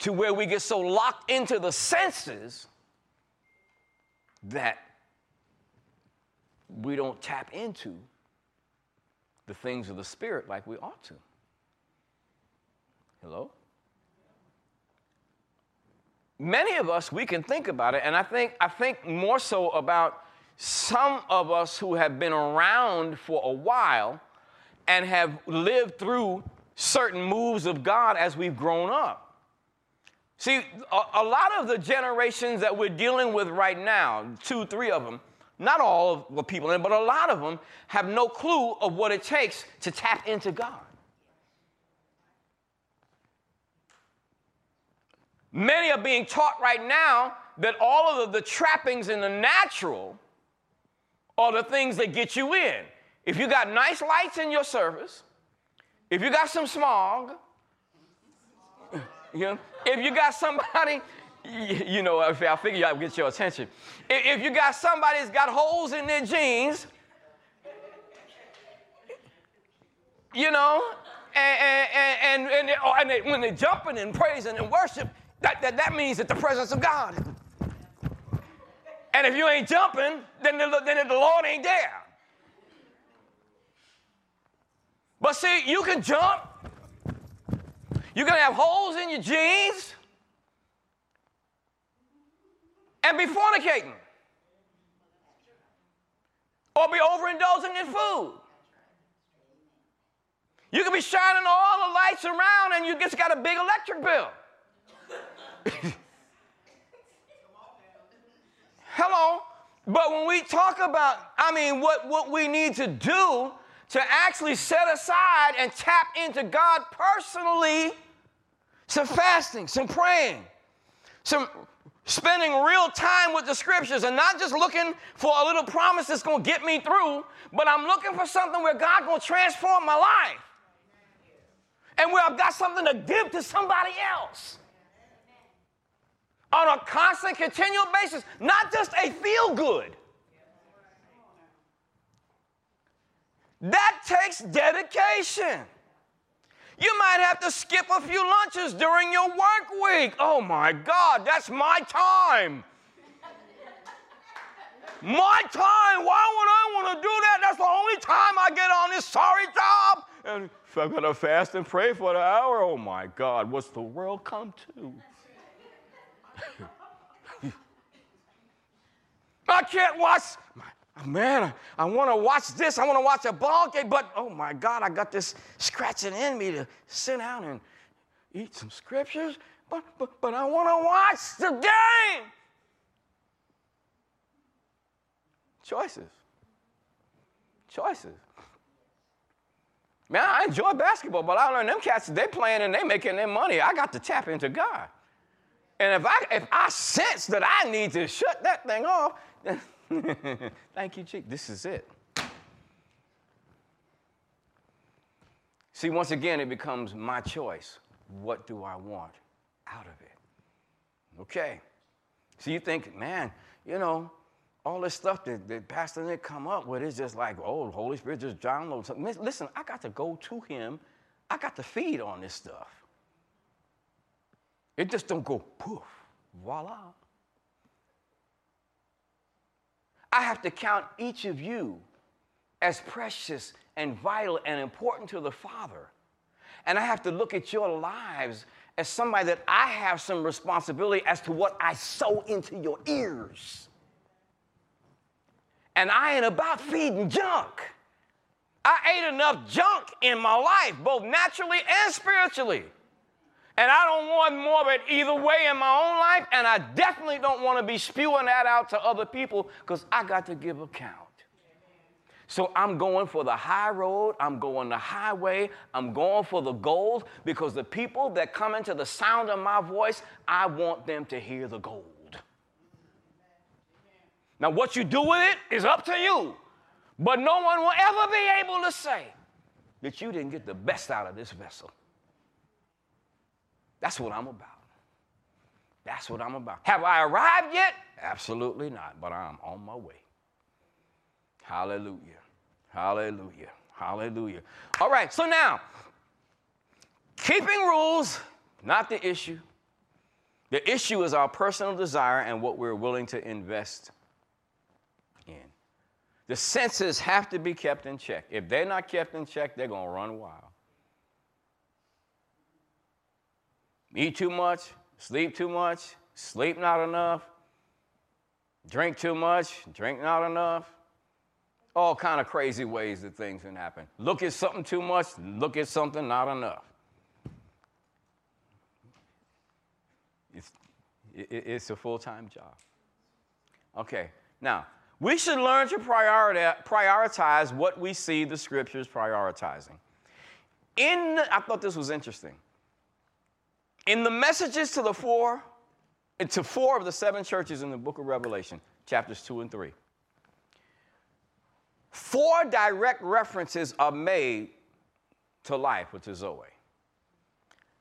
S2: to where we get so locked into the senses that we don't tap into the things of the Spirit like we ought to. Hello? Many of us, we can think about it, and I think, I think more so about some of us who have been around for a while and have lived through certain moves of God as we've grown up. See, a, a, lot of the generations that we're dealing with right now, two, three of them, not all of the people in it, but a lot of them have no clue of what it takes to tap into God. Many are being taught right now that all of the, the trappings in the natural are the things that get you in. If you got nice lights in your service, if you got some smog, you know, if you got somebody, you know, I figure I'll get your attention. If you got somebody that's got holes in their jeans, you know, and, and, and, and, and they, when they're jumping and praising and worship, that, that, that means that the presence of God. And if you ain't jumping, then the, then the Lord ain't there. But see, you can jump. You can have holes in your jeans and be fornicating or be overindulging in food. You can be shining all the lights around and you just got a big electric bill. Hello. But when we talk about, I mean, what, what we need to do to actually set aside and tap into God personally, some fasting, some praying, some spending real time with the scriptures and not just looking for a little promise that's going to get me through, but I'm looking for something where God going to transform my life. And where I've got something to give to somebody else on a constant, continual basis, not just a feel good. That takes dedication. You might have to skip a few lunches during your work week. Oh my God, that's my time. my time. Why would I want to do that? That's the only time I get on this sorry job. And if I'm going to fast and pray for an hour, oh my God, what's the world come to? I can't watch. Man, I want to watch this. I want to watch a ball game, but oh my God, I got this scratching in me to sit down and eat some scriptures, but, but, but I want to watch the game. Choices. Choices. Man, I enjoy basketball, but I learned them cats, they playing and they making their money. I got to tap into God. And if I, if I sense that I need to shut that thing off, then thank you, Chief. This is it. See, once again, it becomes my choice. What do I want out of it? Okay. So you think, man, you know, all this stuff that, that Pastor Nick come up with is just like, oh, the Holy Spirit just downloads something. Listen, I got to go to him. I got to feed on this stuff. It just don't go poof, voila. I have to count each of you as precious and vital and important to the Father. And I have to look at your lives as somebody that I have some responsibility as to what I sow into your ears. And I ain't about feeding junk. I ate enough junk in my life, both naturally and spiritually. And I don't want more of it either way in my own life, and I definitely don't want to be spewing that out to other people because I got to give account. So I'm going for the high road, I'm going the highway, I'm going for the gold because the people that come into the sound of my voice, I want them to hear the gold. Now, what you do with it is up to you, but no one will ever be able to say that you didn't get the best out of this vessel. That's what I'm about. That's what I'm about. Have I arrived yet? Absolutely not, but I'm on my way. Hallelujah. Hallelujah. Hallelujah. All right, so now, keeping rules, not the issue. The issue is our personal desire and what we're willing to invest in. The senses have to be kept in check. If they're not kept in check, they're going to run wild. Eat too much, sleep too much, sleep not enough, drink too much, drink not enough. All kind of crazy ways that things can happen. Look at something too much, look at something not enough. It's, it's a full time job. Okay, now, we should learn to prioritize what we see the scriptures prioritizing. In, I thought this was interesting. In the messages to the four, eh, to four of the seven churches in the book of Revelation, chapters two and three, four direct references are made to life, which is Zoe.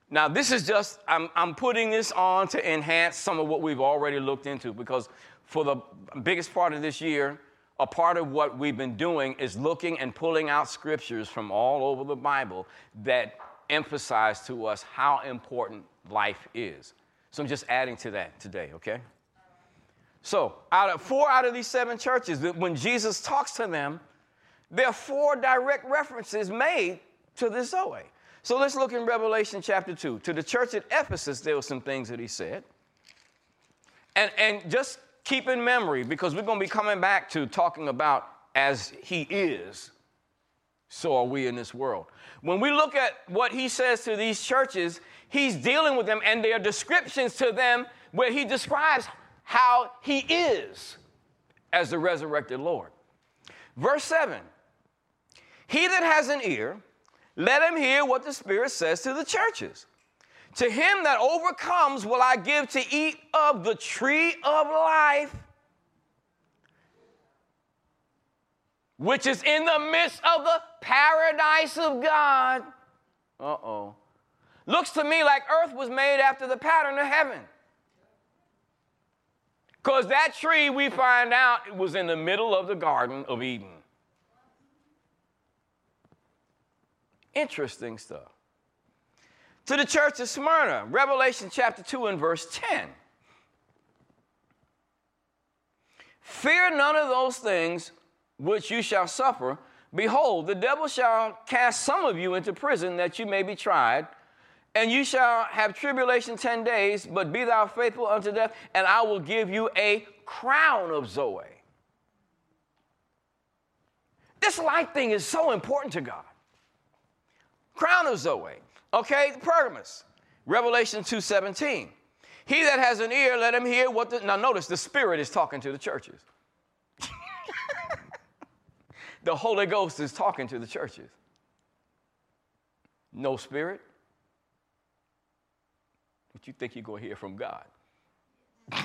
S2: Now, this is just, I'm, I'm putting this on to enhance some of what we've already looked into because for the biggest part of this year, a part of what we've been doing is looking and pulling out scriptures from all over the Bible that emphasize to us how important life is. So I'm just adding to that today, okay? So, out of four out of these seven churches, when Jesus talks to them, there are four direct references made to the Zoe. So let's look in Revelation chapter 2. To the church at Ephesus, there were some things that he said. And, and just keep in memory, because we're going to be coming back to talking about as he is, so are we in this world. When we look at what he says to these churches, he's dealing with them, and there are descriptions to them where he describes how he is as the resurrected Lord. Verse 7 He that has an ear, let him hear what the Spirit says to the churches. To him that overcomes will I give to eat of the tree of life, which is in the midst of the paradise of God. Uh oh. Looks to me like earth was made after the pattern of heaven. Because that tree, we find out, was in the middle of the Garden of Eden. Interesting stuff. To the church of Smyrna, Revelation chapter 2 and verse 10. Fear none of those things which you shall suffer. Behold, the devil shall cast some of you into prison that you may be tried, and you shall have tribulation 10 days, but be thou faithful unto death, and I will give you a crown of Zoe. This life thing is so important to God. Crown of Zoe. Okay, Pergamos. Revelation 2:17. He that has an ear, let him hear what the now notice the Spirit is talking to the churches. the Holy Ghost is talking to the churches. No spirit. But you think you're gonna hear from God?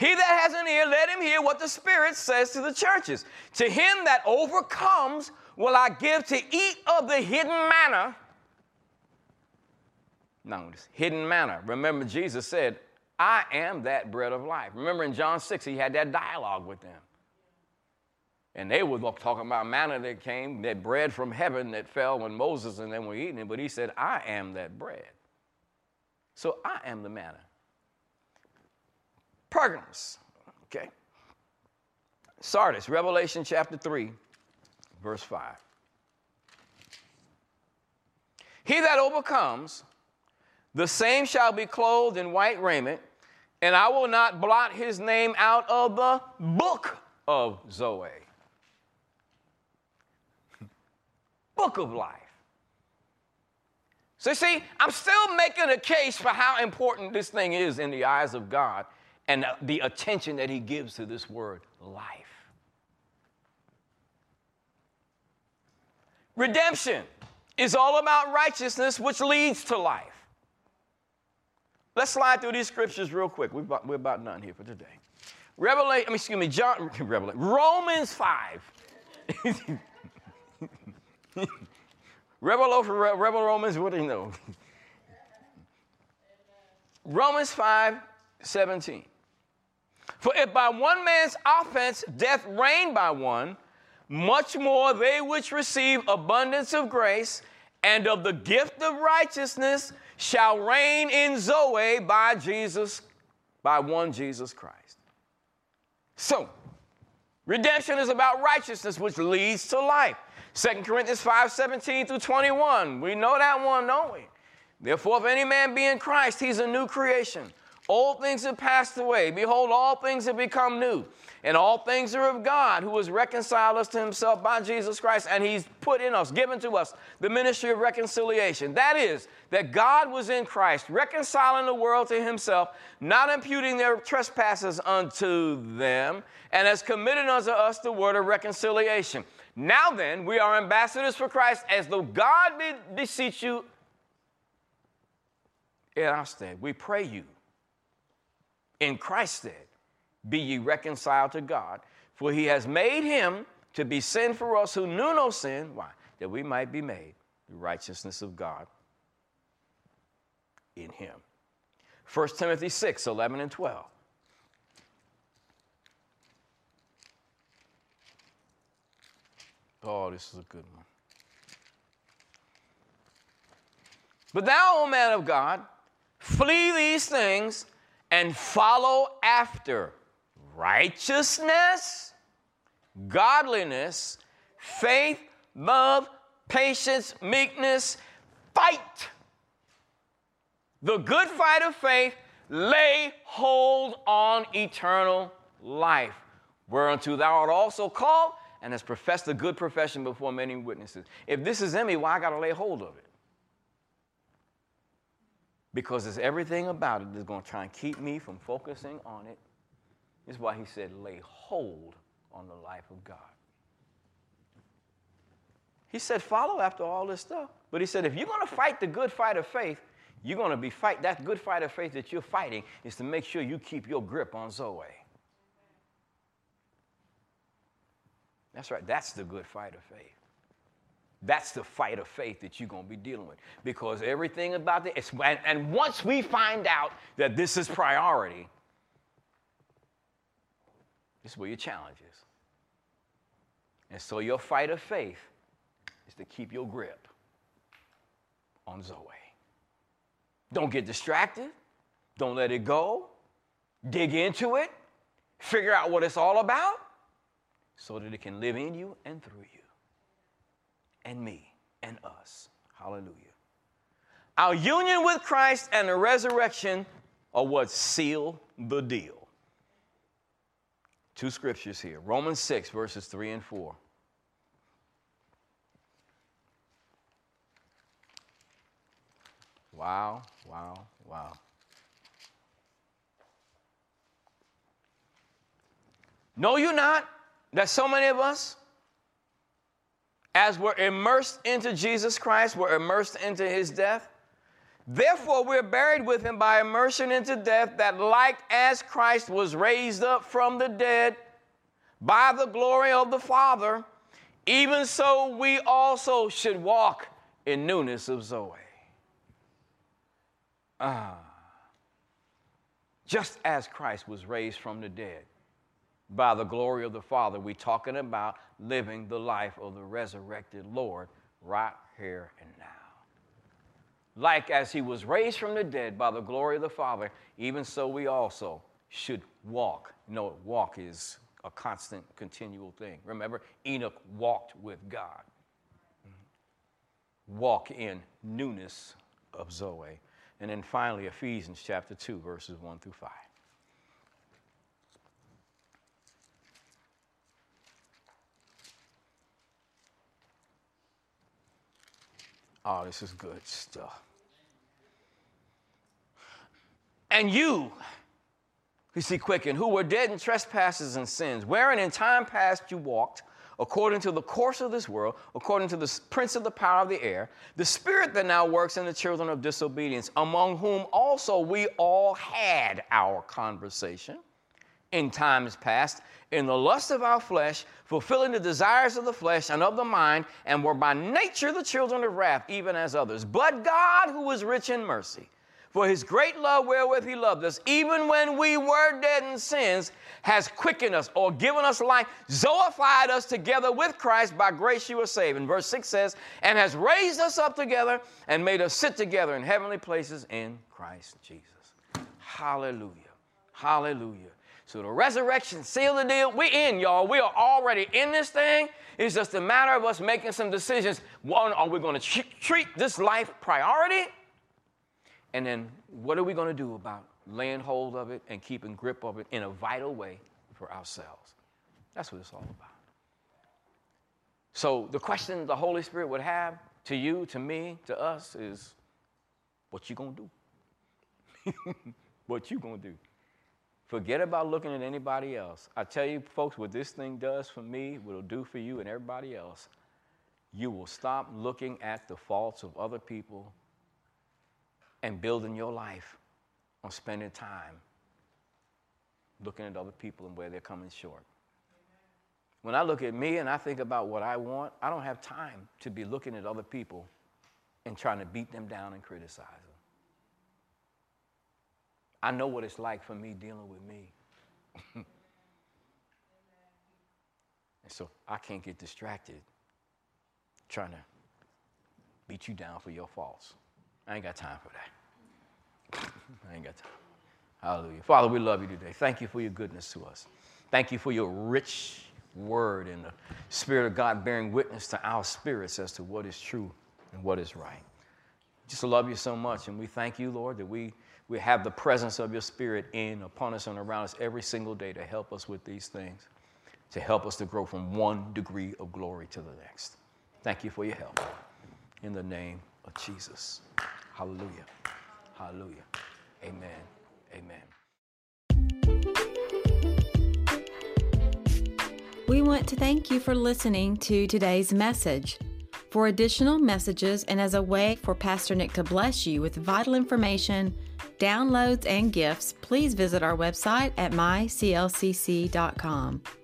S2: He that has an ear, let him hear what the Spirit says to the churches. To him that overcomes, will I give to eat of the hidden manna. Now, hidden manna. Remember, Jesus said, I am that bread of life. Remember in John 6, he had that dialogue with them. And they were talking about manna that came, that bread from heaven that fell when Moses and them were eating it. But he said, I am that bread. So I am the manna. Pergamos, okay. Sardis, Revelation chapter 3, verse 5. He that overcomes, the same shall be clothed in white raiment, and I will not blot his name out of the book of Zoe. book of life. So, see, I'm still making a case for how important this thing is in the eyes of God and the attention that He gives to this word, life. Redemption is all about righteousness, which leads to life. Let's slide through these scriptures real quick. We're about, we're about done here for today. Revelation, excuse me, John, Revelation, Romans 5. Rebel, Rebel Romans, what do you know? Romans 5 17. For if by one man's offense death reigned by one, much more they which receive abundance of grace and of the gift of righteousness shall reign in Zoe by Jesus, by one Jesus Christ. So, redemption is about righteousness, which leads to life. 2 Corinthians 5 17 through 21. We know that one, don't we? Therefore, if any man be in Christ, he's a new creation. Old things have passed away. Behold, all things have become new. And all things are of God, who has reconciled us to himself by Jesus Christ, and he's put in us, given to us, the ministry of reconciliation. That is, that God was in Christ, reconciling the world to himself, not imputing their trespasses unto them, and has committed unto us the word of reconciliation. Now then, we are ambassadors for Christ, as though God did beseech you in our stead. We pray you in Christ's stead, be ye reconciled to God. For he has made him to be sin for us who knew no sin. Why? That we might be made the righteousness of God in him. 1 Timothy 6 11 and 12. Oh, this is a good one. But thou, O man of God, flee these things and follow after righteousness, godliness, faith, love, patience, meekness, fight. The good fight of faith, lay hold on eternal life, whereunto thou art also called and has professed a good profession before many witnesses. If this is in me, why I got to lay hold of it? because there's everything about it that's going to try and keep me from focusing on it. This is why he said, lay hold on the life of God. He said, follow after all this stuff. But he said, if you're going to fight the good fight of faith, you're going to be fight that good fight of faith that you're fighting is to make sure you keep your grip on Zoe. That's right. That's the good fight of faith. That's the fight of faith that you're going to be dealing with. Because everything about it, and once we find out that this is priority, this is where your challenge is. And so your fight of faith is to keep your grip on Zoe. Don't get distracted. Don't let it go. Dig into it. Figure out what it's all about so that it can live in you and through you and me and us. Hallelujah. Our union with Christ and the resurrection are what seal the deal. Two scriptures here Romans 6, verses 3 and 4. Wow, wow, wow. Know you not that so many of us as we're immersed into Jesus Christ, we're immersed into his death. Therefore, we're buried with him by immersion into death, that like as Christ was raised up from the dead by the glory of the Father, even so we also should walk in newness of Zoe. Ah. Just as Christ was raised from the dead by the glory of the Father, we're talking about living the life of the resurrected Lord right here and now. Like as he was raised from the dead by the glory of the Father, even so we also should walk. Know, walk is a constant, continual thing. Remember, Enoch walked with God. Mm-hmm. Walk in newness of Zoe. And then finally, Ephesians chapter 2, verses 1 through 5. Oh, this is good stuff. And you, you see, quicken, who were dead in trespasses and sins, wherein in time past you walked, according to the course of this world, according to the prince of the power of the air, the spirit that now works in the children of disobedience, among whom also we all had our conversation in times past in the lust of our flesh, fulfilling the desires of the flesh and of the mind, and were by nature the children of wrath, even as others. But God, who is rich in mercy, For his great love wherewith he loved us, even when we were dead in sins, has quickened us or given us life, zoified us together with Christ. By grace you are saved. And verse 6 says, and has raised us up together and made us sit together in heavenly places in Christ Jesus. Hallelujah. Hallelujah. So the resurrection sealed the deal. We're in, y'all. We are already in this thing. It's just a matter of us making some decisions. One, are we going to treat this life priority? And then what are we going to do about laying hold of it and keeping grip of it in a vital way for ourselves? That's what it's all about. So the question the Holy Spirit would have to you, to me, to us is, what you gonna do? what you gonna do? Forget about looking at anybody else. I tell you, folks, what this thing does for me, what it'll do for you and everybody else, you will stop looking at the faults of other people and building your life on spending time looking at other people and where they're coming short. When I look at me and I think about what I want, I don't have time to be looking at other people and trying to beat them down and criticize them. I know what it's like for me dealing with me. and so I can't get distracted trying to beat you down for your faults. I ain't got time for that. I ain't got time. Hallelujah. Father, we love you today. Thank you for your goodness to us. Thank you for your rich word and the Spirit of God bearing witness to our spirits as to what is true and what is right. Just love you so much, and we thank you, Lord, that we, we have the presence of your Spirit in, upon us, and around us every single day to help us with these things, to help us to grow from one degree of glory to the next. Thank you for your help. In the name of Jesus. Hallelujah. Hallelujah. Amen. Amen.
S3: We want to thank you for listening to today's message. For additional messages and as a way for Pastor Nick to bless you with vital information, downloads, and gifts, please visit our website at myclcc.com.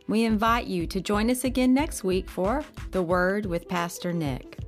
S3: We invite you to join us again next week for The Word with Pastor Nick.